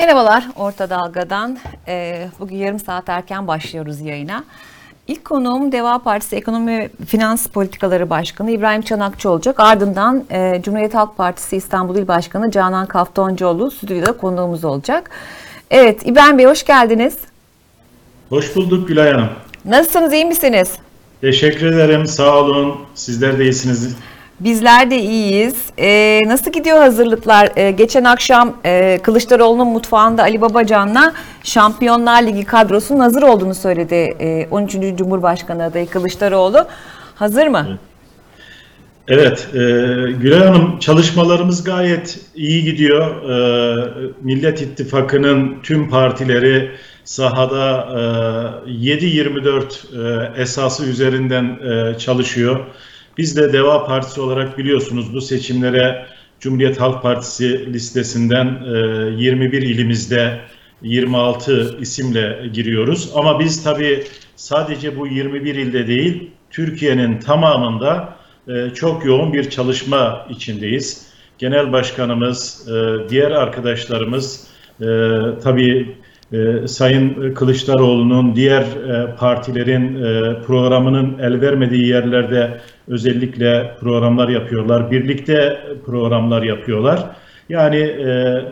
Merhabalar Orta Dalga'dan. Ee, bugün yarım saat erken başlıyoruz yayına. İlk konuğum Deva Partisi Ekonomi ve Finans Politikaları Başkanı İbrahim Çanakçı olacak. Ardından e, Cumhuriyet Halk Partisi İstanbul İl Başkanı Canan Kaftancıoğlu stüdyoda konuğumuz olacak. Evet İbrahim Bey hoş geldiniz. Hoş bulduk Gülay Hanım. Nasılsınız iyi misiniz? Teşekkür ederim. Sağ olun. Sizler de iyisiniz. Bizler de iyiyiz. Ee, nasıl gidiyor hazırlıklar? Ee, geçen akşam e, Kılıçdaroğlu'nun mutfağında Ali Babacan'la Şampiyonlar Ligi kadrosunun hazır olduğunu söyledi. E, 13. Cumhurbaşkanı adayı Kılıçdaroğlu. Hazır mı? Evet, e, Gülay Hanım çalışmalarımız gayet iyi gidiyor. E, Millet İttifakı'nın tüm partileri sahada e, 7-24 e, esası üzerinden e, çalışıyor. Biz de Deva Partisi olarak biliyorsunuz bu seçimlere Cumhuriyet Halk Partisi listesinden e, 21 ilimizde 26 isimle giriyoruz. Ama biz tabii sadece bu 21 ilde değil, Türkiye'nin tamamında e, çok yoğun bir çalışma içindeyiz. Genel Başkanımız, e, diğer arkadaşlarımız e, tabii e, Sayın Kılıçdaroğlu'nun diğer e, partilerin e, programının el vermediği yerlerde özellikle programlar yapıyorlar. Birlikte programlar yapıyorlar. Yani e,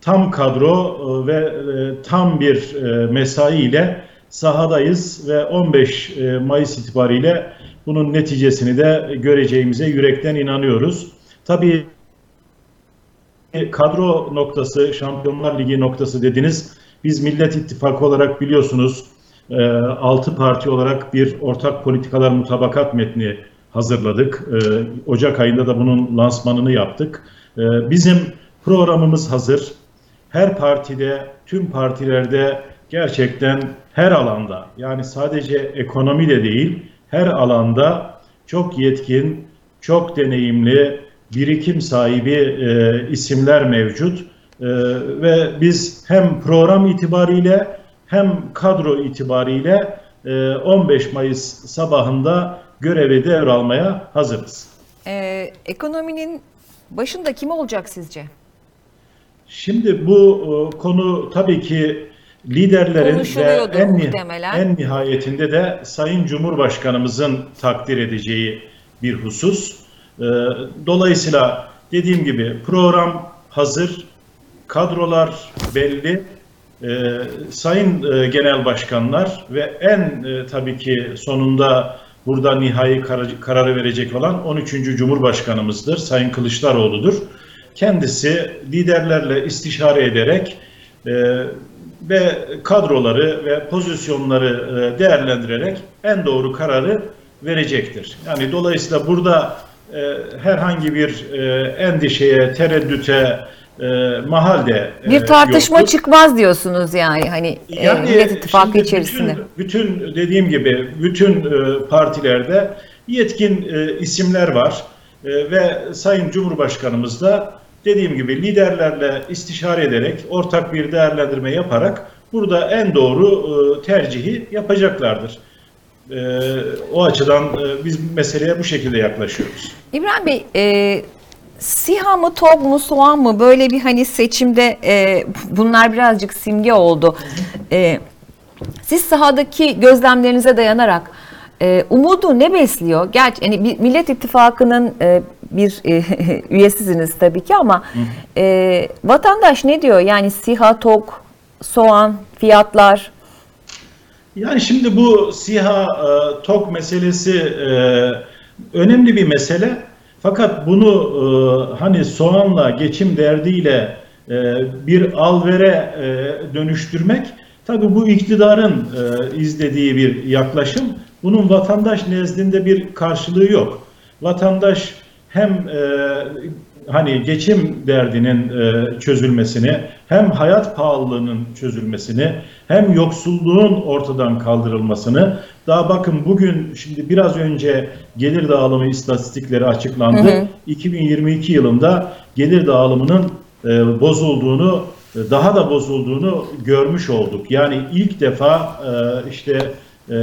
tam kadro e, ve e, tam bir e, mesai ile sahadayız ve 15 e, Mayıs itibariyle bunun neticesini de göreceğimize yürekten inanıyoruz. Tabii kadro noktası, Şampiyonlar Ligi noktası dediniz. Biz Millet İttifakı olarak biliyorsunuz 6 parti olarak bir ortak politikalar mutabakat metni hazırladık. Ocak ayında da bunun lansmanını yaptık. Bizim programımız hazır. Her partide, tüm partilerde gerçekten her alanda yani sadece ekonomi de değil her alanda çok yetkin, çok deneyimli, birikim sahibi e, isimler mevcut. E, ve biz hem program itibariyle hem kadro itibariyle e, 15 Mayıs sabahında görevi devralmaya hazırız. Ee, ekonominin başında kim olacak sizce? Şimdi bu e, konu tabii ki liderlerin ve en, en nihayetinde de Sayın Cumhurbaşkanımızın takdir edeceği bir husus. E, dolayısıyla dediğim gibi program hazır, kadrolar belli. E, sayın genel başkanlar ve en tabii ki sonunda burada nihai kararı verecek olan 13. Cumhurbaşkanımızdır, Sayın Kılıçdaroğlu'dur. Kendisi liderlerle istişare ederek ve kadroları ve pozisyonları değerlendirerek en doğru kararı verecektir. Yani dolayısıyla burada e, herhangi bir e, endişeye, tereddüte e, mahalde e, bir tartışma yoktur. çıkmaz diyorsunuz yani hani yani, e, Millet İttifakı içerisinde. Bütün, bütün dediğim gibi bütün e, partilerde yetkin e, isimler var e, ve Sayın Cumhurbaşkanımız da dediğim gibi liderlerle istişare ederek ortak bir değerlendirme yaparak burada en doğru e, tercihi yapacaklardır. E, o açıdan e, biz meseleye bu şekilde yaklaşıyoruz. İbrahim Bey, e, SİHA mı, TOG mu, soğan mı böyle bir hani seçimde e, bunlar birazcık simge oldu. E, siz sahadaki gözlemlerinize dayanarak e, umudu ne besliyor? Gerçi hani Millet İttifakı'nın e, bir e, üyesisiniz tabii ki ama e, vatandaş ne diyor? Yani SİHA, TOG, soğan, fiyatlar. Yani şimdi bu SİHA, e, TOG meselesi e, önemli bir mesele. Fakat bunu e, hani soğanla, geçim derdiyle e, bir alvere e, dönüştürmek tabii bu iktidarın e, izlediği bir yaklaşım. Bunun vatandaş nezdinde bir karşılığı yok. Vatandaş hem e, hani geçim derdinin e, çözülmesini, hem hayat pahalılığının çözülmesini, hem yoksulluğun ortadan kaldırılmasını, daha bakın bugün şimdi biraz önce gelir dağılımı istatistikleri açıklandı. Hı hı. 2022 yılında gelir dağılımının e, bozulduğunu, daha da bozulduğunu görmüş olduk. Yani ilk defa e, işte e,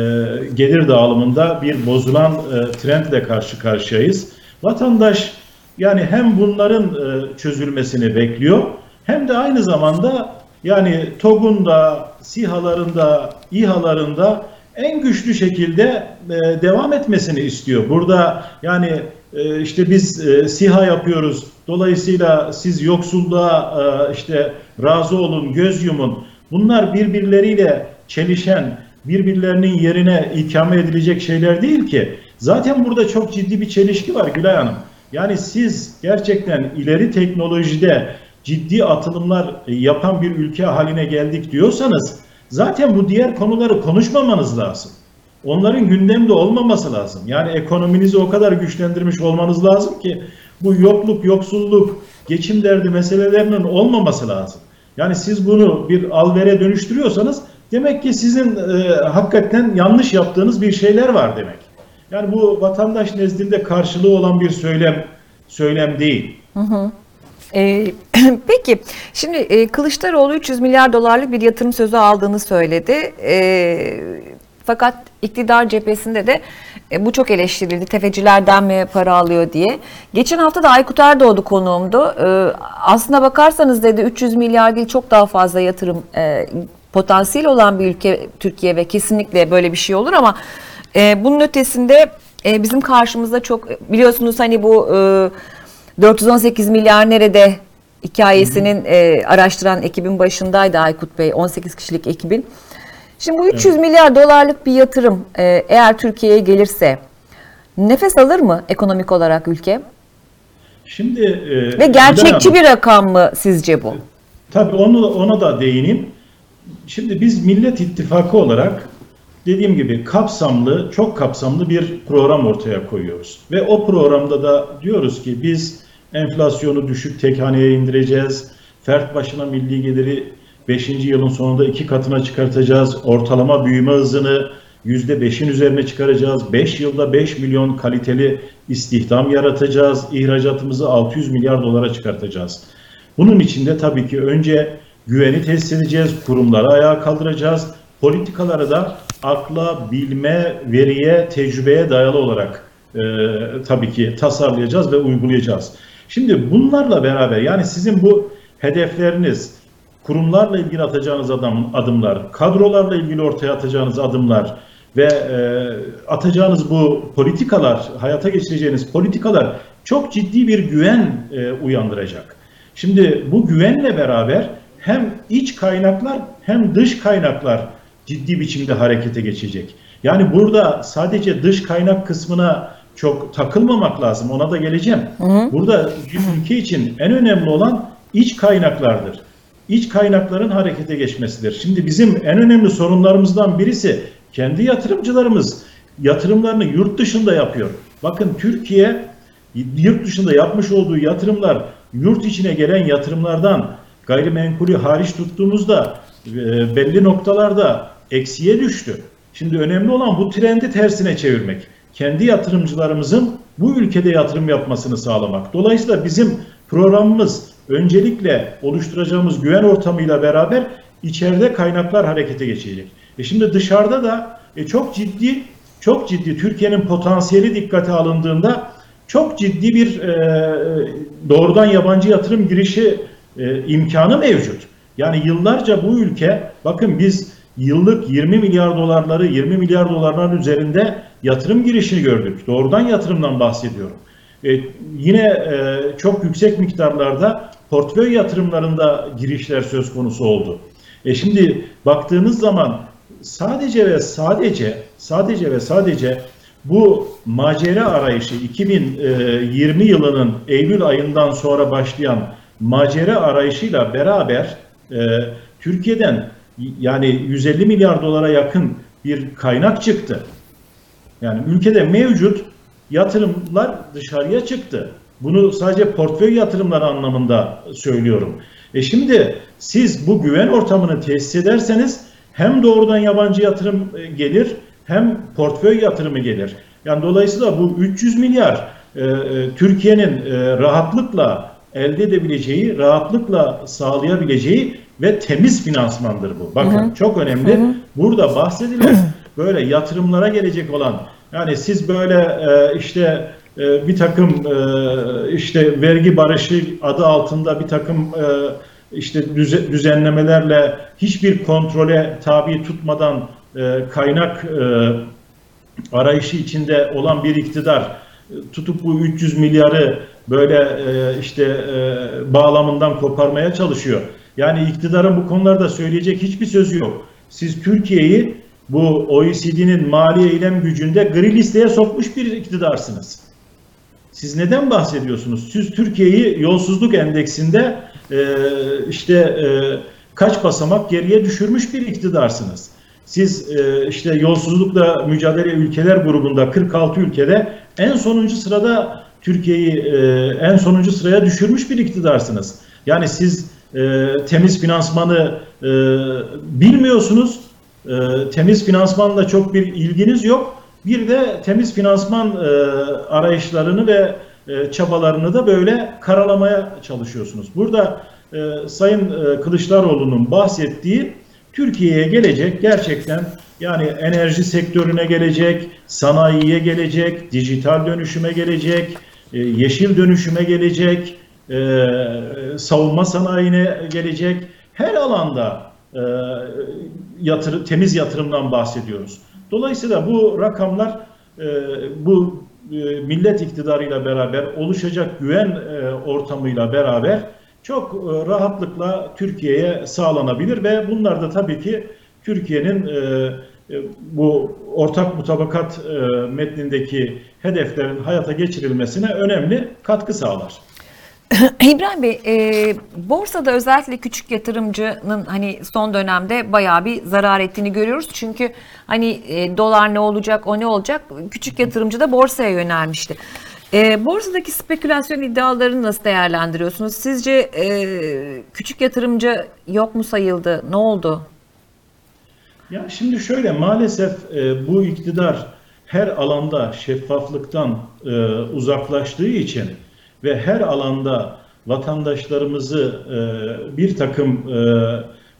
gelir dağılımında bir bozulan e, trendle karşı karşıyayız. Vatandaş yani hem bunların e, çözülmesini bekliyor hem de aynı zamanda yani TOG'unda, SİHA'larında, İHA'larında en güçlü şekilde e, devam etmesini istiyor. Burada yani e, işte biz e, SİHA yapıyoruz. Dolayısıyla siz yoksulluğa işte razı olun, göz yumun. Bunlar birbirleriyle çelişen, birbirlerinin yerine ikame edilecek şeyler değil ki. Zaten burada çok ciddi bir çelişki var Gülay Hanım. Yani siz gerçekten ileri teknolojide ciddi atılımlar yapan bir ülke haline geldik diyorsanız zaten bu diğer konuları konuşmamanız lazım. Onların gündemde olmaması lazım. Yani ekonominizi o kadar güçlendirmiş olmanız lazım ki bu yokluk, yoksulluk, geçim derdi meselelerinin olmaması lazım. Yani siz bunu bir alvere dönüştürüyorsanız demek ki sizin e, hakikaten yanlış yaptığınız bir şeyler var demek. Yani bu vatandaş nezdinde karşılığı olan bir söylem söylem değil. Hı hı. Ee, peki şimdi e, Kılıçdaroğlu 300 milyar dolarlık bir yatırım sözü aldığını söyledi. E, fakat iktidar cephesinde de e, bu çok eleştirildi. Tefecilerden mi para alıyor diye. Geçen hafta da Aykut Erdoğdu konuğumdu. E, aslına bakarsanız dedi 300 milyar değil çok daha fazla yatırım e, potansiyeli olan bir ülke Türkiye ve kesinlikle böyle bir şey olur ama e, bunun ötesinde e, bizim karşımızda çok biliyorsunuz hani bu e, 418 milyar nerede hikayesinin e, araştıran ekibin başındaydı Aykut Bey 18 kişilik ekibin. Şimdi bu 300 evet. milyar dolarlık bir yatırım e, eğer Türkiye'ye gelirse nefes alır mı ekonomik olarak ülke? Şimdi e, ve gerçekçi bir rakam mı sizce bu? Tabii onu ona da değineyim. Şimdi biz Millet İttifakı olarak dediğim gibi kapsamlı, çok kapsamlı bir program ortaya koyuyoruz. Ve o programda da diyoruz ki biz enflasyonu düşük tek haneye indireceğiz. Fert başına milli geliri 5. yılın sonunda iki katına çıkartacağız. Ortalama büyüme hızını %5'in üzerine çıkaracağız. 5 yılda 5 milyon kaliteli istihdam yaratacağız. İhracatımızı 600 milyar dolara çıkartacağız. Bunun için de tabii ki önce güveni tesis edeceğiz, kurumları ayağa kaldıracağız. Politikaları da akla, bilme, veriye, tecrübeye dayalı olarak e, tabii ki tasarlayacağız ve uygulayacağız. Şimdi bunlarla beraber yani sizin bu hedefleriniz, kurumlarla ilgili atacağınız adam, adımlar, kadrolarla ilgili ortaya atacağınız adımlar ve e, atacağınız bu politikalar, hayata geçireceğiniz politikalar çok ciddi bir güven e, uyandıracak. Şimdi bu güvenle beraber hem iç kaynaklar hem dış kaynaklar ciddi biçimde harekete geçecek. Yani burada sadece dış kaynak kısmına çok takılmamak lazım. Ona da geleceğim. Hı hı. Burada bir ülke için en önemli olan iç kaynaklardır. İç kaynakların harekete geçmesidir. Şimdi bizim en önemli sorunlarımızdan birisi kendi yatırımcılarımız yatırımlarını yurt dışında yapıyor. Bakın Türkiye yurt dışında yapmış olduğu yatırımlar yurt içine gelen yatırımlardan gayrimenkulü hariç tuttuğumuzda e, belli noktalarda eksiye düştü. Şimdi önemli olan bu trendi tersine çevirmek kendi yatırımcılarımızın bu ülkede yatırım yapmasını sağlamak. Dolayısıyla bizim programımız öncelikle oluşturacağımız güven ortamıyla beraber içeride kaynaklar harekete geçecek. E şimdi dışarıda da e çok ciddi çok ciddi Türkiye'nin potansiyeli dikkate alındığında çok ciddi bir e, doğrudan yabancı yatırım girişi e, imkanı mevcut. Yani yıllarca bu ülke bakın biz yıllık 20 milyar dolarları 20 milyar dolarların üzerinde yatırım girişini gördük. Doğrudan yatırımdan bahsediyorum. E, yine e, çok yüksek miktarlarda portföy yatırımlarında girişler söz konusu oldu. E şimdi baktığınız zaman sadece ve sadece sadece ve sadece bu macera arayışı 2020 yılının Eylül ayından sonra başlayan macera arayışıyla beraber e, Türkiye'den yani 150 milyar dolara yakın bir kaynak çıktı. Yani ülkede mevcut yatırımlar dışarıya çıktı. Bunu sadece portföy yatırımları anlamında söylüyorum. E şimdi siz bu güven ortamını tesis ederseniz hem doğrudan yabancı yatırım e, gelir hem portföy yatırımı gelir. Yani dolayısıyla bu 300 milyar e, e, Türkiye'nin e, rahatlıkla elde edebileceği, rahatlıkla sağlayabileceği ve temiz finansmandır bu. Bakın hı hı. çok önemli. Hı hı. Burada bahsedilen böyle yatırımlara gelecek olan yani siz böyle e, işte e, bir takım e, işte vergi barışı adı altında bir takım e, işte düzenlemelerle hiçbir kontrole tabi tutmadan e, kaynak e, arayışı içinde olan bir iktidar tutup bu 300 milyarı böyle işte bağlamından koparmaya çalışıyor. Yani iktidarın bu konularda söyleyecek hiçbir sözü yok. Siz Türkiye'yi bu OECD'nin mali eylem gücünde gri listeye sokmuş bir iktidarsınız. Siz neden bahsediyorsunuz? Siz Türkiye'yi yolsuzluk endeksinde e, işte e, kaç basamak geriye düşürmüş bir iktidarsınız. Siz e, işte yolsuzlukla mücadele ülkeler grubunda 46 ülkede en sonuncu sırada Türkiye'yi e, en sonuncu sıraya düşürmüş bir iktidarsınız. Yani siz e, temiz finansmanı e, bilmiyorsunuz. E, temiz finansmanla çok bir ilginiz yok. Bir de temiz finansman e, arayışlarını ve e, çabalarını da böyle karalamaya çalışıyorsunuz. Burada e, Sayın e, Kılıçdaroğlu'nun bahsettiği Türkiye'ye gelecek gerçekten yani enerji sektörüne gelecek, sanayiye gelecek, dijital dönüşüme gelecek, e, yeşil dönüşüme gelecek, e, savunma sanayine gelecek. Her alanda e, yatır, temiz yatırımdan bahsediyoruz. Dolayısıyla bu rakamlar e, bu e, millet iktidarıyla beraber oluşacak güven e, ortamıyla beraber çok e, rahatlıkla Türkiye'ye sağlanabilir ve bunlar da tabii ki Türkiye'nin e, e, bu ortak mutabakat e, metnindeki hedeflerin hayata geçirilmesine önemli katkı sağlar. İbrahim Bey, e, borsada özellikle küçük yatırımcının hani son dönemde bayağı bir zarar ettiğini görüyoruz. Çünkü hani e, dolar ne olacak, o ne olacak? Küçük yatırımcı da borsaya yönelmişti. E, borsadaki spekülasyon iddialarını nasıl değerlendiriyorsunuz? Sizce e, küçük yatırımcı yok mu sayıldı? Ne oldu? Ya şimdi şöyle maalesef e, bu iktidar her alanda şeffaflıktan e, uzaklaştığı için ve her alanda vatandaşlarımızı e, bir takım e,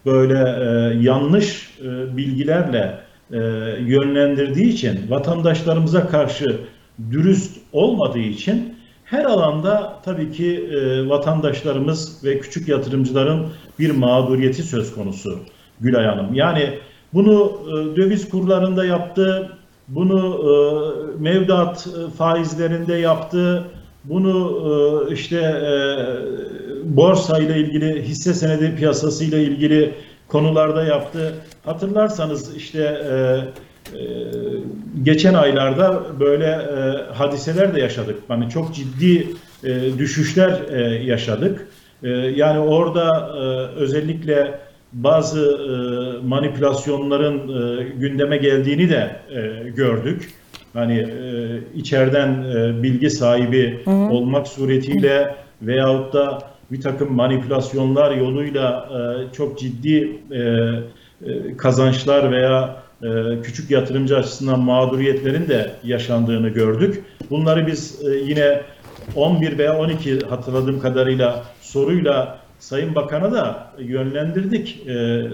böyle e, yanlış e, bilgilerle e, yönlendirdiği için vatandaşlarımıza karşı dürüst olmadığı için her alanda tabii ki e, vatandaşlarımız ve küçük yatırımcıların bir mağduriyeti söz konusu Gülay Hanım. Yani bunu e, döviz kurlarında yaptı, bunu e, mevduat e, faizlerinde yaptı, bunu e, işte e, borsa ile ilgili, hisse senedi piyasası ile ilgili konularda yaptı. Hatırlarsanız işte e, geçen aylarda böyle hadiseler de yaşadık. Yani çok ciddi düşüşler yaşadık. Yani orada özellikle bazı manipülasyonların gündeme geldiğini de gördük hani e, içeriden e, bilgi sahibi hı hı. olmak suretiyle veyahut da bir takım manipülasyonlar yoluyla e, çok ciddi e, e, kazançlar veya e, küçük yatırımcı açısından mağduriyetlerin de yaşandığını gördük. Bunları biz e, yine 11 veya 12 hatırladığım kadarıyla soruyla Sayın Bakan'a da yönlendirdik. E,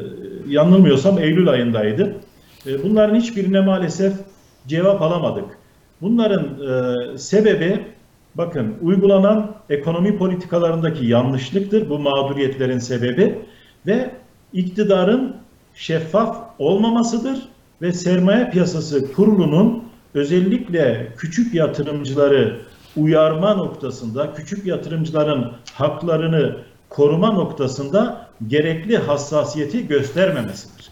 yanılmıyorsam Eylül ayındaydı. E, bunların hiçbirine maalesef cevap alamadık. Bunların e, sebebi bakın uygulanan ekonomi politikalarındaki yanlışlıktır. Bu mağduriyetlerin sebebi ve iktidarın şeffaf olmamasıdır ve sermaye piyasası kurulunun özellikle küçük yatırımcıları uyarma noktasında, küçük yatırımcıların haklarını koruma noktasında gerekli hassasiyeti göstermemesidir.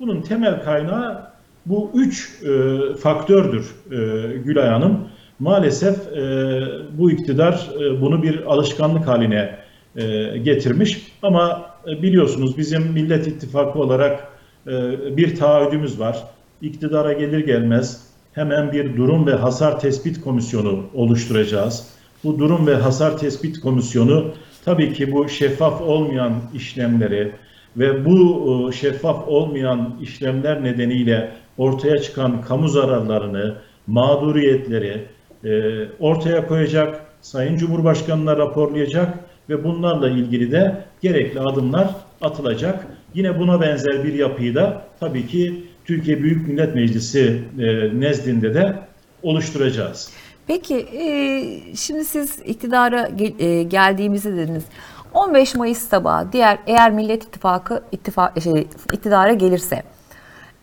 Bunun temel kaynağı bu üç e, faktördür e, Gülay Hanım. Maalesef e, bu iktidar e, bunu bir alışkanlık haline e, getirmiş. Ama e, biliyorsunuz bizim Millet İttifakı olarak e, bir taahhüdümüz var. İktidara gelir gelmez hemen bir durum ve hasar tespit komisyonu oluşturacağız. Bu durum ve hasar tespit komisyonu tabii ki bu şeffaf olmayan işlemleri ve bu e, şeffaf olmayan işlemler nedeniyle ortaya çıkan kamu zararlarını, mağduriyetleri e, ortaya koyacak, Sayın Cumhurbaşkanı'na raporlayacak ve bunlarla ilgili de gerekli adımlar atılacak. Yine buna benzer bir yapıyı da tabii ki Türkiye Büyük Millet Meclisi e, nezdinde de oluşturacağız. Peki e, şimdi siz iktidara gel, e, geldiğimizi dediniz. 15 Mayıs sabahı diğer eğer Millet İttifakı ittifak, şey, iktidara gelirse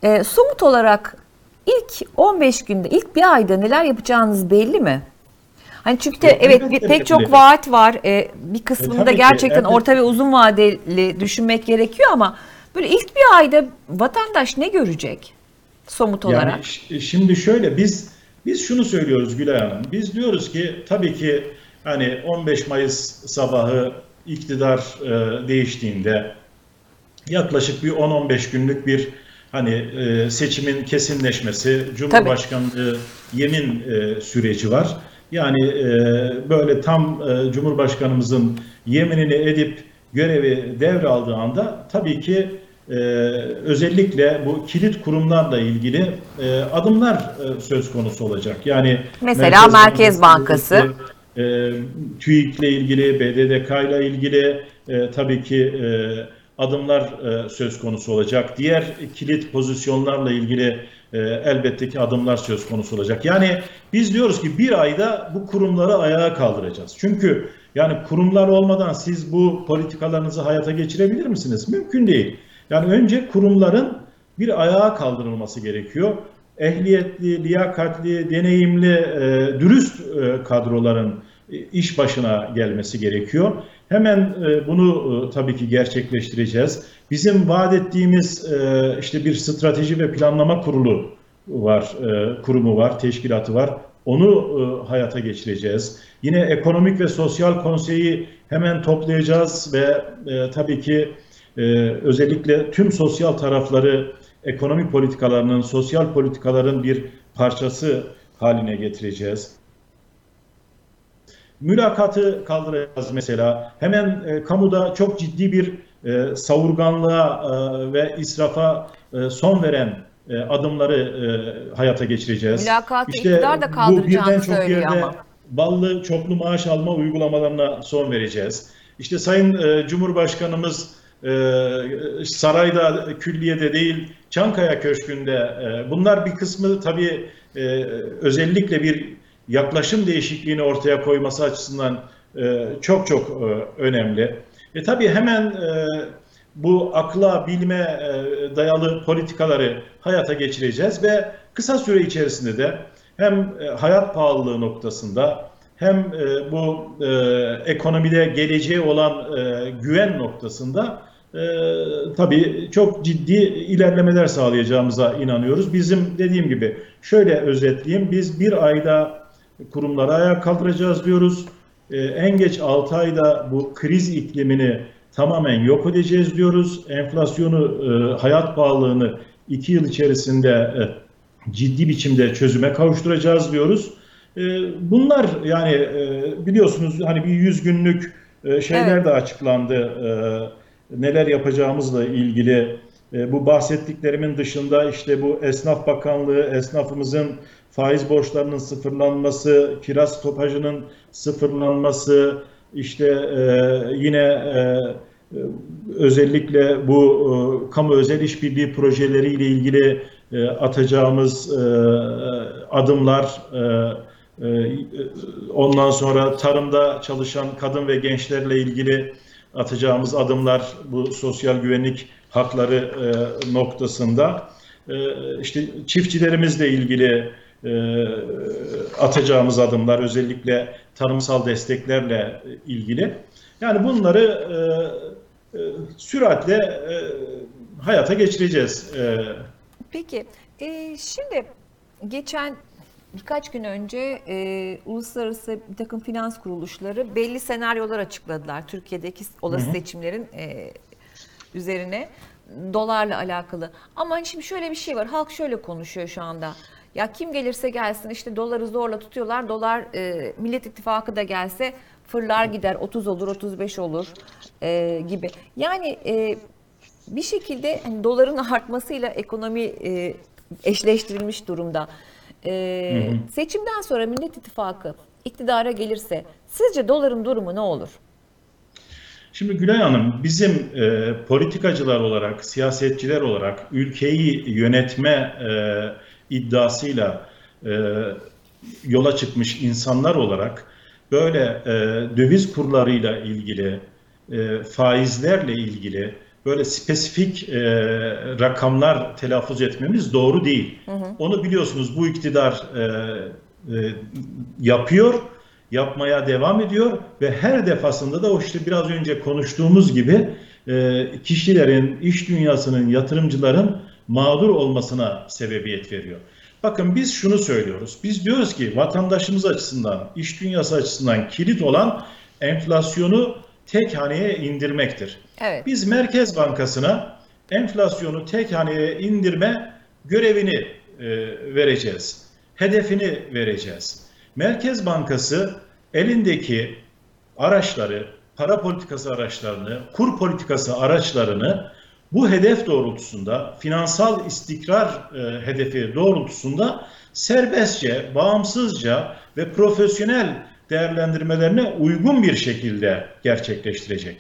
e, somut olarak ilk 15 günde, ilk bir ayda neler yapacağınız belli mi? Hani çünkü de Evet, bir, pek çok vaat var. E, bir kısmını da tabii ki, gerçekten elbette. orta ve uzun vadeli düşünmek gerekiyor ama böyle ilk bir ayda vatandaş ne görecek somut olarak? Yani şimdi şöyle biz biz şunu söylüyoruz Gülay Hanım. Biz diyoruz ki tabii ki hani 15 Mayıs sabahı iktidar e, değiştiğinde yaklaşık bir 10-15 günlük bir hani e, seçimin kesinleşmesi, Cumhurbaşkanlığı yemin e, süreci var. Yani e, böyle tam e, Cumhurbaşkanımızın yeminini edip görevi devraldığı anda tabii ki e, özellikle bu kilit kurumlarla ilgili e, adımlar e, söz konusu olacak. Yani Mesela Merkez Bankası. e, TÜİK'le ilgili, BDDK ile ilgili e, tabii ki e, adımlar e, söz konusu olacak. Diğer kilit pozisyonlarla ilgili e, elbette ki adımlar söz konusu olacak. Yani biz diyoruz ki bir ayda bu kurumları ayağa kaldıracağız. Çünkü yani kurumlar olmadan siz bu politikalarınızı hayata geçirebilir misiniz? Mümkün değil. Yani önce kurumların bir ayağa kaldırılması gerekiyor. Ehliyetli, liyakatli, deneyimli, e, dürüst kadroların iş başına gelmesi gerekiyor. Hemen e, bunu e, tabii ki gerçekleştireceğiz. Bizim vaat ettiğimiz e, işte bir strateji ve planlama kurulu var, kurumu var, teşkilatı var. Onu hayata geçireceğiz. Yine ekonomik ve sosyal konseyi hemen toplayacağız ve tabii ki özellikle tüm sosyal tarafları ekonomi politikalarının, sosyal politikaların bir parçası haline getireceğiz. Mülakatı kaldıracağız mesela. Hemen e, kamuda çok ciddi bir e, savurganlığa e, ve israfa e, son veren e, adımları e, hayata geçireceğiz. Mülakatı iktidar da kaldıracağını söylüyor yerde ama. ballı çoklu maaş alma uygulamalarına son vereceğiz. İşte Sayın e, Cumhurbaşkanımız e, sarayda, külliyede değil, Çankaya Köşkü'nde e, bunlar bir kısmı tabii e, özellikle bir yaklaşım değişikliğini ortaya koyması açısından e, çok çok e, önemli. E tabii hemen e, bu akla, bilme e, dayalı politikaları hayata geçireceğiz ve kısa süre içerisinde de hem e, hayat pahalılığı noktasında hem e, bu e, ekonomide geleceğe olan e, güven noktasında e, tabii çok ciddi ilerlemeler sağlayacağımıza inanıyoruz. Bizim dediğim gibi şöyle özetleyeyim. Biz bir ayda kurumları ayağa kaldıracağız diyoruz. E, en geç 6 ayda bu kriz iklimini tamamen yok edeceğiz diyoruz. Enflasyonu, e, hayat pahalılığını 2 yıl içerisinde e, ciddi biçimde çözüme kavuşturacağız diyoruz. E, bunlar yani biliyorsunuz hani bir 100 günlük şeyler Evet. de açıklandı. Neler yapacağımızla ilgili bu bahsettiklerimin dışında işte bu Esnaf Bakanlığı, esnafımızın faiz borçlarının sıfırlanması, kiraz stopajının sıfırlanması, işte e, yine e, e, özellikle bu e, kamu özel işbirliği projeleriyle ilgili e, atacağımız e, adımlar, e, e, ondan sonra tarımda çalışan kadın ve gençlerle ilgili atacağımız adımlar bu sosyal güvenlik hakları e, noktasında. E, işte çiftçilerimizle ilgili atacağımız adımlar özellikle tarımsal desteklerle ilgili. Yani bunları e, e, süratle e, hayata geçireceğiz. E, Peki, e, şimdi geçen birkaç gün önce e, uluslararası bir takım finans kuruluşları belli senaryolar açıkladılar Türkiye'deki olası seçimlerin e, üzerine dolarla alakalı. Ama şimdi şöyle bir şey var, halk şöyle konuşuyor şu anda. Ya kim gelirse gelsin işte doları zorla tutuyorlar. Dolar e, Millet İttifakı da gelse fırlar gider 30 olur 35 olur e, gibi. Yani e, bir şekilde hani doların artmasıyla ekonomi e, eşleştirilmiş durumda. E, Seçimden sonra Millet İttifakı iktidara gelirse sizce doların durumu ne olur? Şimdi Gülay Hanım bizim e, politikacılar olarak, siyasetçiler olarak ülkeyi yönetme e, iddiasıyla e, yola çıkmış insanlar olarak böyle e, döviz kurlarıyla ilgili e, faizlerle ilgili böyle spesifik e, rakamlar telaffuz etmemiz doğru değil. Hı hı. Onu biliyorsunuz bu iktidar e, e, yapıyor, yapmaya devam ediyor ve her defasında da o işte biraz önce konuştuğumuz gibi e, kişilerin, iş dünyasının, yatırımcıların mağdur olmasına sebebiyet veriyor. Bakın biz şunu söylüyoruz. Biz diyoruz ki vatandaşımız açısından, iş dünyası açısından kilit olan enflasyonu tek haneye indirmektir. Evet. Biz Merkez Bankası'na enflasyonu tek haneye indirme görevini e, vereceğiz. Hedefini vereceğiz. Merkez Bankası elindeki araçları, para politikası araçlarını, kur politikası araçlarını bu hedef doğrultusunda, finansal istikrar e, hedefi doğrultusunda serbestçe, bağımsızca ve profesyonel değerlendirmelerine uygun bir şekilde gerçekleştirecek.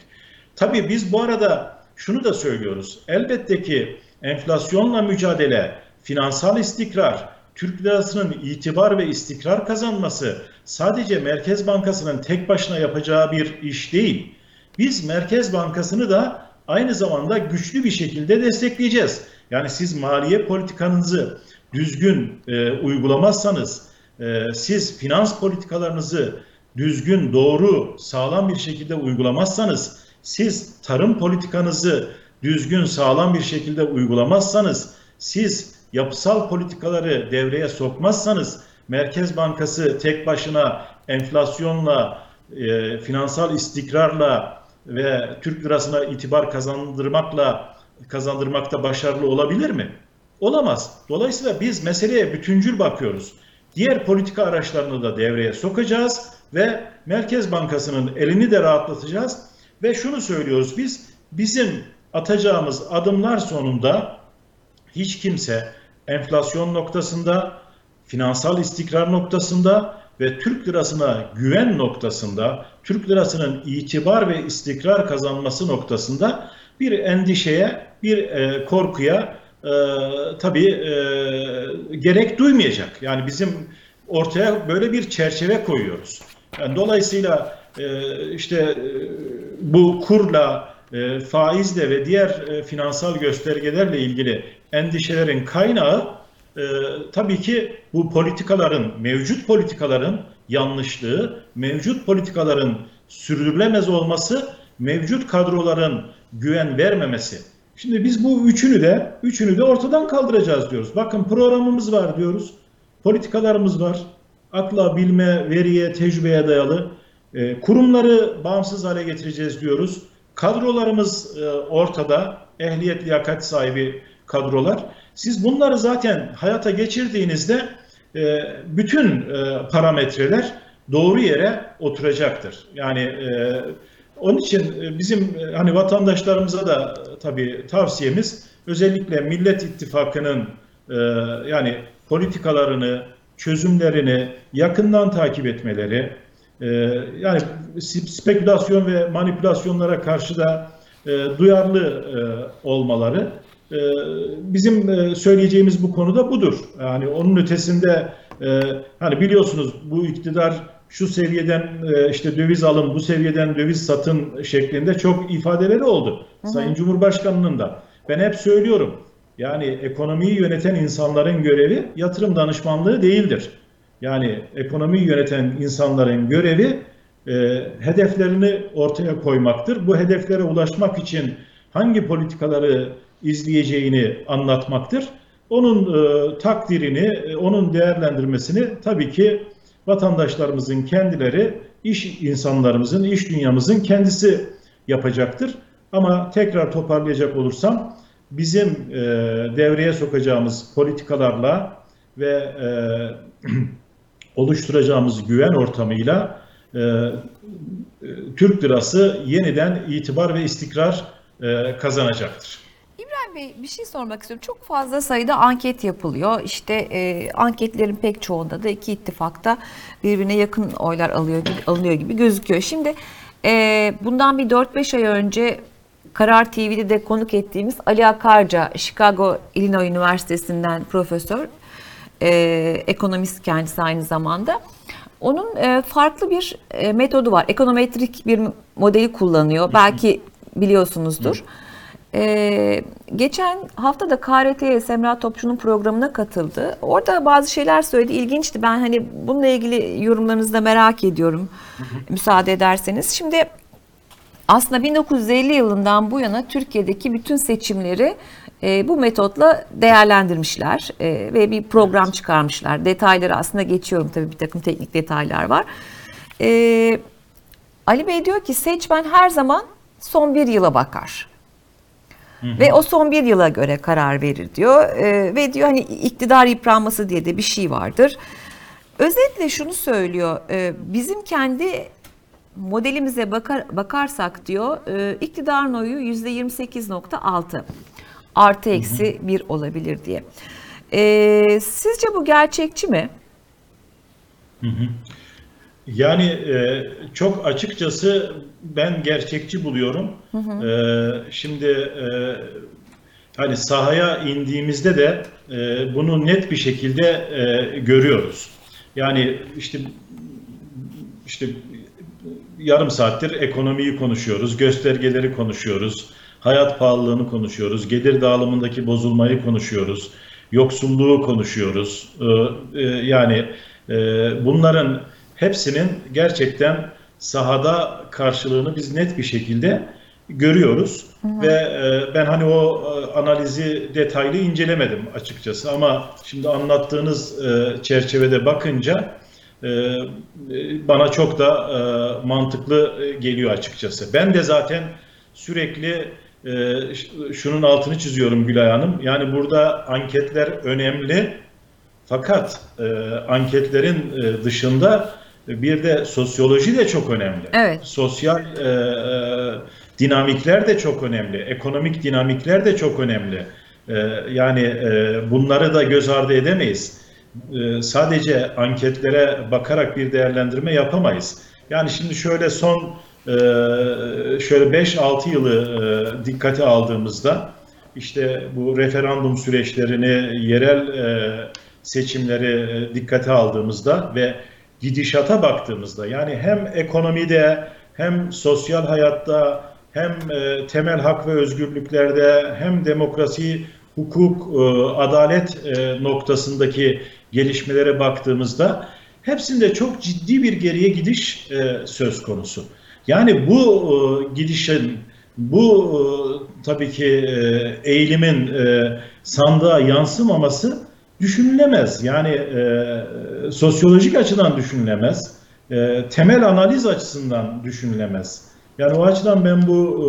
Tabii biz bu arada şunu da söylüyoruz. Elbette ki enflasyonla mücadele, finansal istikrar, Türk lirasının itibar ve istikrar kazanması sadece Merkez Bankası'nın tek başına yapacağı bir iş değil. Biz Merkez Bankası'nı da aynı zamanda güçlü bir şekilde destekleyeceğiz. Yani siz maliye politikanızı düzgün e, uygulamazsanız, e, siz finans politikalarınızı düzgün, doğru, sağlam bir şekilde uygulamazsanız, siz tarım politikanızı düzgün, sağlam bir şekilde uygulamazsanız, siz yapısal politikaları devreye sokmazsanız, Merkez Bankası tek başına enflasyonla, e, finansal istikrarla ve Türk lirasına itibar kazandırmakla kazandırmakta başarılı olabilir mi? Olamaz. Dolayısıyla biz meseleye bütüncül bakıyoruz. Diğer politika araçlarını da devreye sokacağız ve Merkez Bankası'nın elini de rahatlatacağız ve şunu söylüyoruz biz bizim atacağımız adımlar sonunda hiç kimse enflasyon noktasında, finansal istikrar noktasında ve Türk lirasına güven noktasında, Türk lirasının itibar ve istikrar kazanması noktasında bir endişeye, bir e, korkuya e, tabii e, gerek duymayacak. Yani bizim ortaya böyle bir çerçeve koyuyoruz. Yani dolayısıyla e, işte e, bu kurla, e, faizle ve diğer e, finansal göstergelerle ilgili endişelerin kaynağı e, tabii ki bu politikaların, mevcut politikaların yanlışlığı, mevcut politikaların sürdürülemez olması, mevcut kadroların güven vermemesi. Şimdi biz bu üçünü de üçünü de ortadan kaldıracağız diyoruz. Bakın programımız var diyoruz. Politikalarımız var. Akla, bilme, veriye, tecrübeye dayalı. E, kurumları bağımsız hale getireceğiz diyoruz. Kadrolarımız e, ortada. Ehliyet, liyakat sahibi kadrolar. Siz bunları zaten hayata geçirdiğinizde e, bütün e, parametreler doğru yere oturacaktır. Yani e, onun için e, bizim e, hani vatandaşlarımıza da tabii tavsiyemiz özellikle Millet İttifakı'nın e, yani politikalarını, çözümlerini yakından takip etmeleri, yani spekülasyon ve manipülasyonlara karşı da duyarlı olmaları bizim söyleyeceğimiz bu konuda budur. Yani onun ötesinde hani biliyorsunuz bu iktidar şu seviyeden e, işte döviz alın, bu seviyeden döviz satın şeklinde çok ifadeleri oldu. Hı hı. Sayın Cumhurbaşkanı'nın da. Ben hep söylüyorum. Yani ekonomiyi yöneten insanların görevi yatırım danışmanlığı değildir. Yani ekonomiyi yöneten insanların görevi e, hedeflerini ortaya koymaktır. Bu hedeflere ulaşmak için hangi politikaları izleyeceğini anlatmaktır. Onun e, takdirini, e, onun değerlendirmesini tabii ki vatandaşlarımızın kendileri, iş insanlarımızın, iş dünyamızın kendisi yapacaktır. Ama tekrar toparlayacak olursam bizim e, devreye sokacağımız politikalarla ve e, oluşturacağımız güven ortamıyla e, e, Türk lirası yeniden itibar ve istikrar e, kazanacaktır. İbrahim Bey bir şey sormak istiyorum. Çok fazla sayıda anket yapılıyor. İşte e, anketlerin pek çoğunda da iki ittifakta birbirine yakın oylar alıyor alınıyor gibi gözüküyor. Şimdi e, bundan bir 4-5 ay önce Karar TV'de de konuk ettiğimiz Ali Akarca, Chicago Illinois Üniversitesi'nden profesör, e, ekonomist kendisi aynı zamanda. Onun e, farklı bir e, metodu var. Ekonometrik bir modeli kullanıyor. Belki biliyorsunuzdur. E, geçen hafta da KRT'ye Semra Topçu'nun programına katıldı. Orada bazı şeyler söyledi. İlginçti. Ben hani bununla ilgili yorumlarınızı da merak ediyorum. Müsaade ederseniz. Şimdi aslında 1950 yılından bu yana Türkiye'deki bütün seçimleri e, bu metotla değerlendirmişler e, ve bir program çıkarmışlar. Detayları aslında geçiyorum tabii bir takım teknik detaylar var. E, Ali Bey diyor ki seçmen her zaman son bir yıla bakar. Ve o son bir yıla göre karar verir diyor. E, ve diyor hani iktidar yıpranması diye de bir şey vardır. Özetle şunu söylüyor. e, bizim kendi modelimize bakar, bakarsak diyor e, iktidarın oyu yüzde 28.6 artı eksi bir olabilir diye. E, sizce bu gerçekçi mi? Yani e, çok açıkçası ben gerçekçi buluyorum. E, şimdi e, hani sahaya indiğimizde de e, bunu net bir şekilde e, görüyoruz. Yani işte işte yarım saattir ekonomiyi konuşuyoruz, göstergeleri konuşuyoruz, hayat pahalılığını konuşuyoruz, gelir dağılımındaki bozulmayı konuşuyoruz, yoksulluğu konuşuyoruz. Ee, e, yani e, bunların hepsinin gerçekten sahada karşılığını biz net bir şekilde görüyoruz. Ve e, ben hani o e, analizi detaylı incelemedim açıkçası ama şimdi anlattığınız e, çerçevede bakınca e, bana çok da e, mantıklı e, geliyor açıkçası. Ben de zaten sürekli e, şunun altını çiziyorum Gülay Hanım. Yani burada anketler önemli fakat e, anketlerin e, dışında bir de sosyoloji de çok önemli. Evet. Sosyal e, e, dinamikler de çok önemli. Ekonomik dinamikler de çok önemli. E, yani e, bunları da göz ardı edemeyiz. E, sadece anketlere bakarak bir değerlendirme yapamayız. Yani şimdi şöyle son e, şöyle 5-6 yılı e, dikkate aldığımızda işte bu referandum süreçlerini, yerel e, seçimleri e, dikkate aldığımızda ve gidişata baktığımızda yani hem ekonomide hem sosyal hayatta hem e, temel hak ve özgürlüklerde hem demokrasi, hukuk, e, adalet e, noktasındaki gelişmelere baktığımızda hepsinde çok ciddi bir geriye gidiş e, söz konusu. Yani bu e, gidişin, bu e, tabii ki e, eğilimin e, sandığa yansımaması düşünülemez. Yani e, sosyolojik açıdan düşünülemez. E, temel analiz açısından düşünülemez. Yani o açıdan ben bu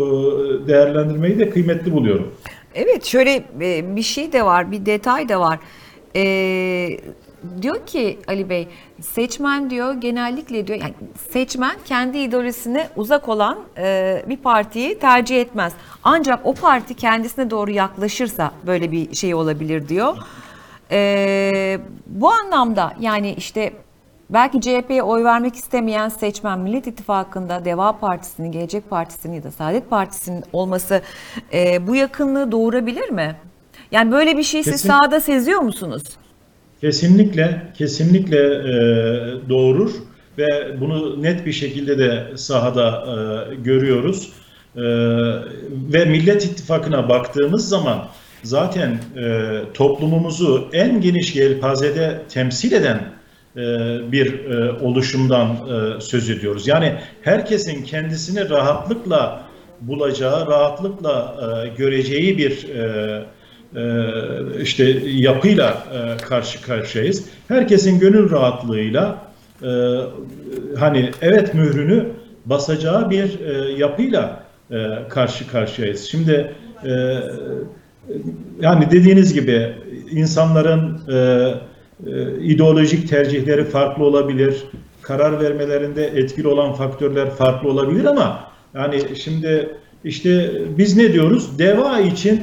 e, değerlendirmeyi de kıymetli buluyorum. Evet şöyle e, bir şey de var, bir detay da var. E, diyor ki Ali Bey, seçmen diyor genellikle diyor, yani seçmen kendi ideolojisine uzak olan e, bir partiyi tercih etmez. Ancak o parti kendisine doğru yaklaşırsa böyle bir şey olabilir diyor. E, bu anlamda yani işte belki CHP'ye oy vermek istemeyen seçmen Millet İttifakı'nda Deva Partisi'nin, Gelecek Partisi'nin ya da Saadet Partisi'nin olması e, bu yakınlığı doğurabilir mi? Yani böyle bir şey siz Kesin- sahada seziyor musunuz? Kesinlikle, kesinlikle e, doğurur ve bunu net bir şekilde de sahada e, görüyoruz. E, ve Millet İttifakı'na baktığımız zaman zaten e, toplumumuzu en geniş yelpazede temsil eden e, bir e, oluşumdan e, söz ediyoruz. Yani herkesin kendisini rahatlıkla bulacağı, rahatlıkla e, göreceği bir e, e, işte yapıyla e, karşı karşıyayız. Herkesin gönül rahatlığıyla e, hani evet mührünü basacağı bir e, yapıyla e, karşı karşıyayız. Şimdi e, yani dediğiniz gibi insanların e, e, ideolojik tercihleri farklı olabilir. Karar vermelerinde etkili olan faktörler farklı olabilir ama yani şimdi işte biz ne diyoruz? Deva için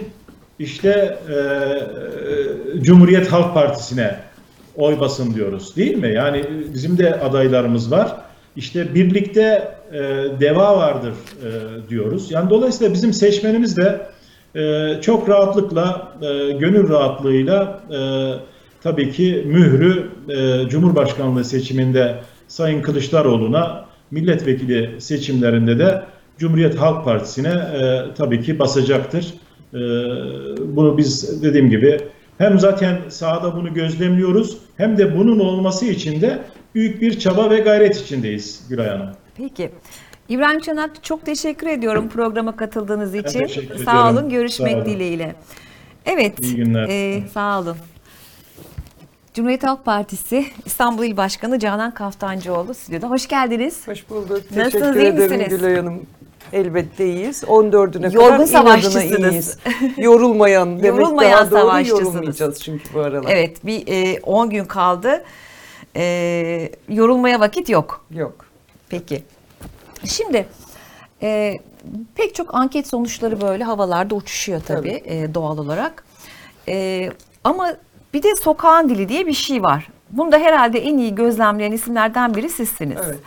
işte e, e, Cumhuriyet Halk Partisi'ne oy basın diyoruz değil mi? Yani bizim de adaylarımız var. İşte birlikte e, deva vardır e, diyoruz. Yani dolayısıyla bizim seçmenimiz de çok rahatlıkla, e, gönül rahatlığıyla e, tabii ki mührü e, Cumhurbaşkanlığı seçiminde Sayın Kılıçdaroğlu'na milletvekili seçimlerinde de Cumhuriyet Halk Partisi'ne tabii ki basacaktır. Bunu biz dediğim gibi hem zaten sahada bunu gözlemliyoruz hem de bunun olması için de büyük bir çaba ve gayret içindeyiz Güray Hanım. Peki. İbrahim Çanak çok teşekkür ediyorum programa katıldığınız için. teşekkür Sağ ediyorum. olun. Görüşmek Sağ olun. dileğiyle. Evet. İyi günler. e, sağ olun. Cumhuriyet Halk Partisi İstanbul İl Başkanı Canan Kaftancıoğlu stüdyoda. Hoş geldiniz. Hoş bulduk. Nasılsınız, Teşekkür iyi ederim misiniz? Gülay Hanım. Elbette iyiyiz. 14'üne Yorgun kadar savaşçısınız. inadına iyiyiz. Yorulmayan demek Yorulmayan daha doğru yorulmayacağız çünkü bu aralar. Evet bir e, 10 gün kaldı. E, yorulmaya vakit yok. Yok. Peki. Şimdi e, pek çok anket sonuçları böyle havalarda uçuşuyor tabii, e, doğal olarak. E, ama bir de sokağın dili diye bir şey var. Bunu da herhalde en iyi gözlemleyen isimlerden biri sizsiniz. Evet.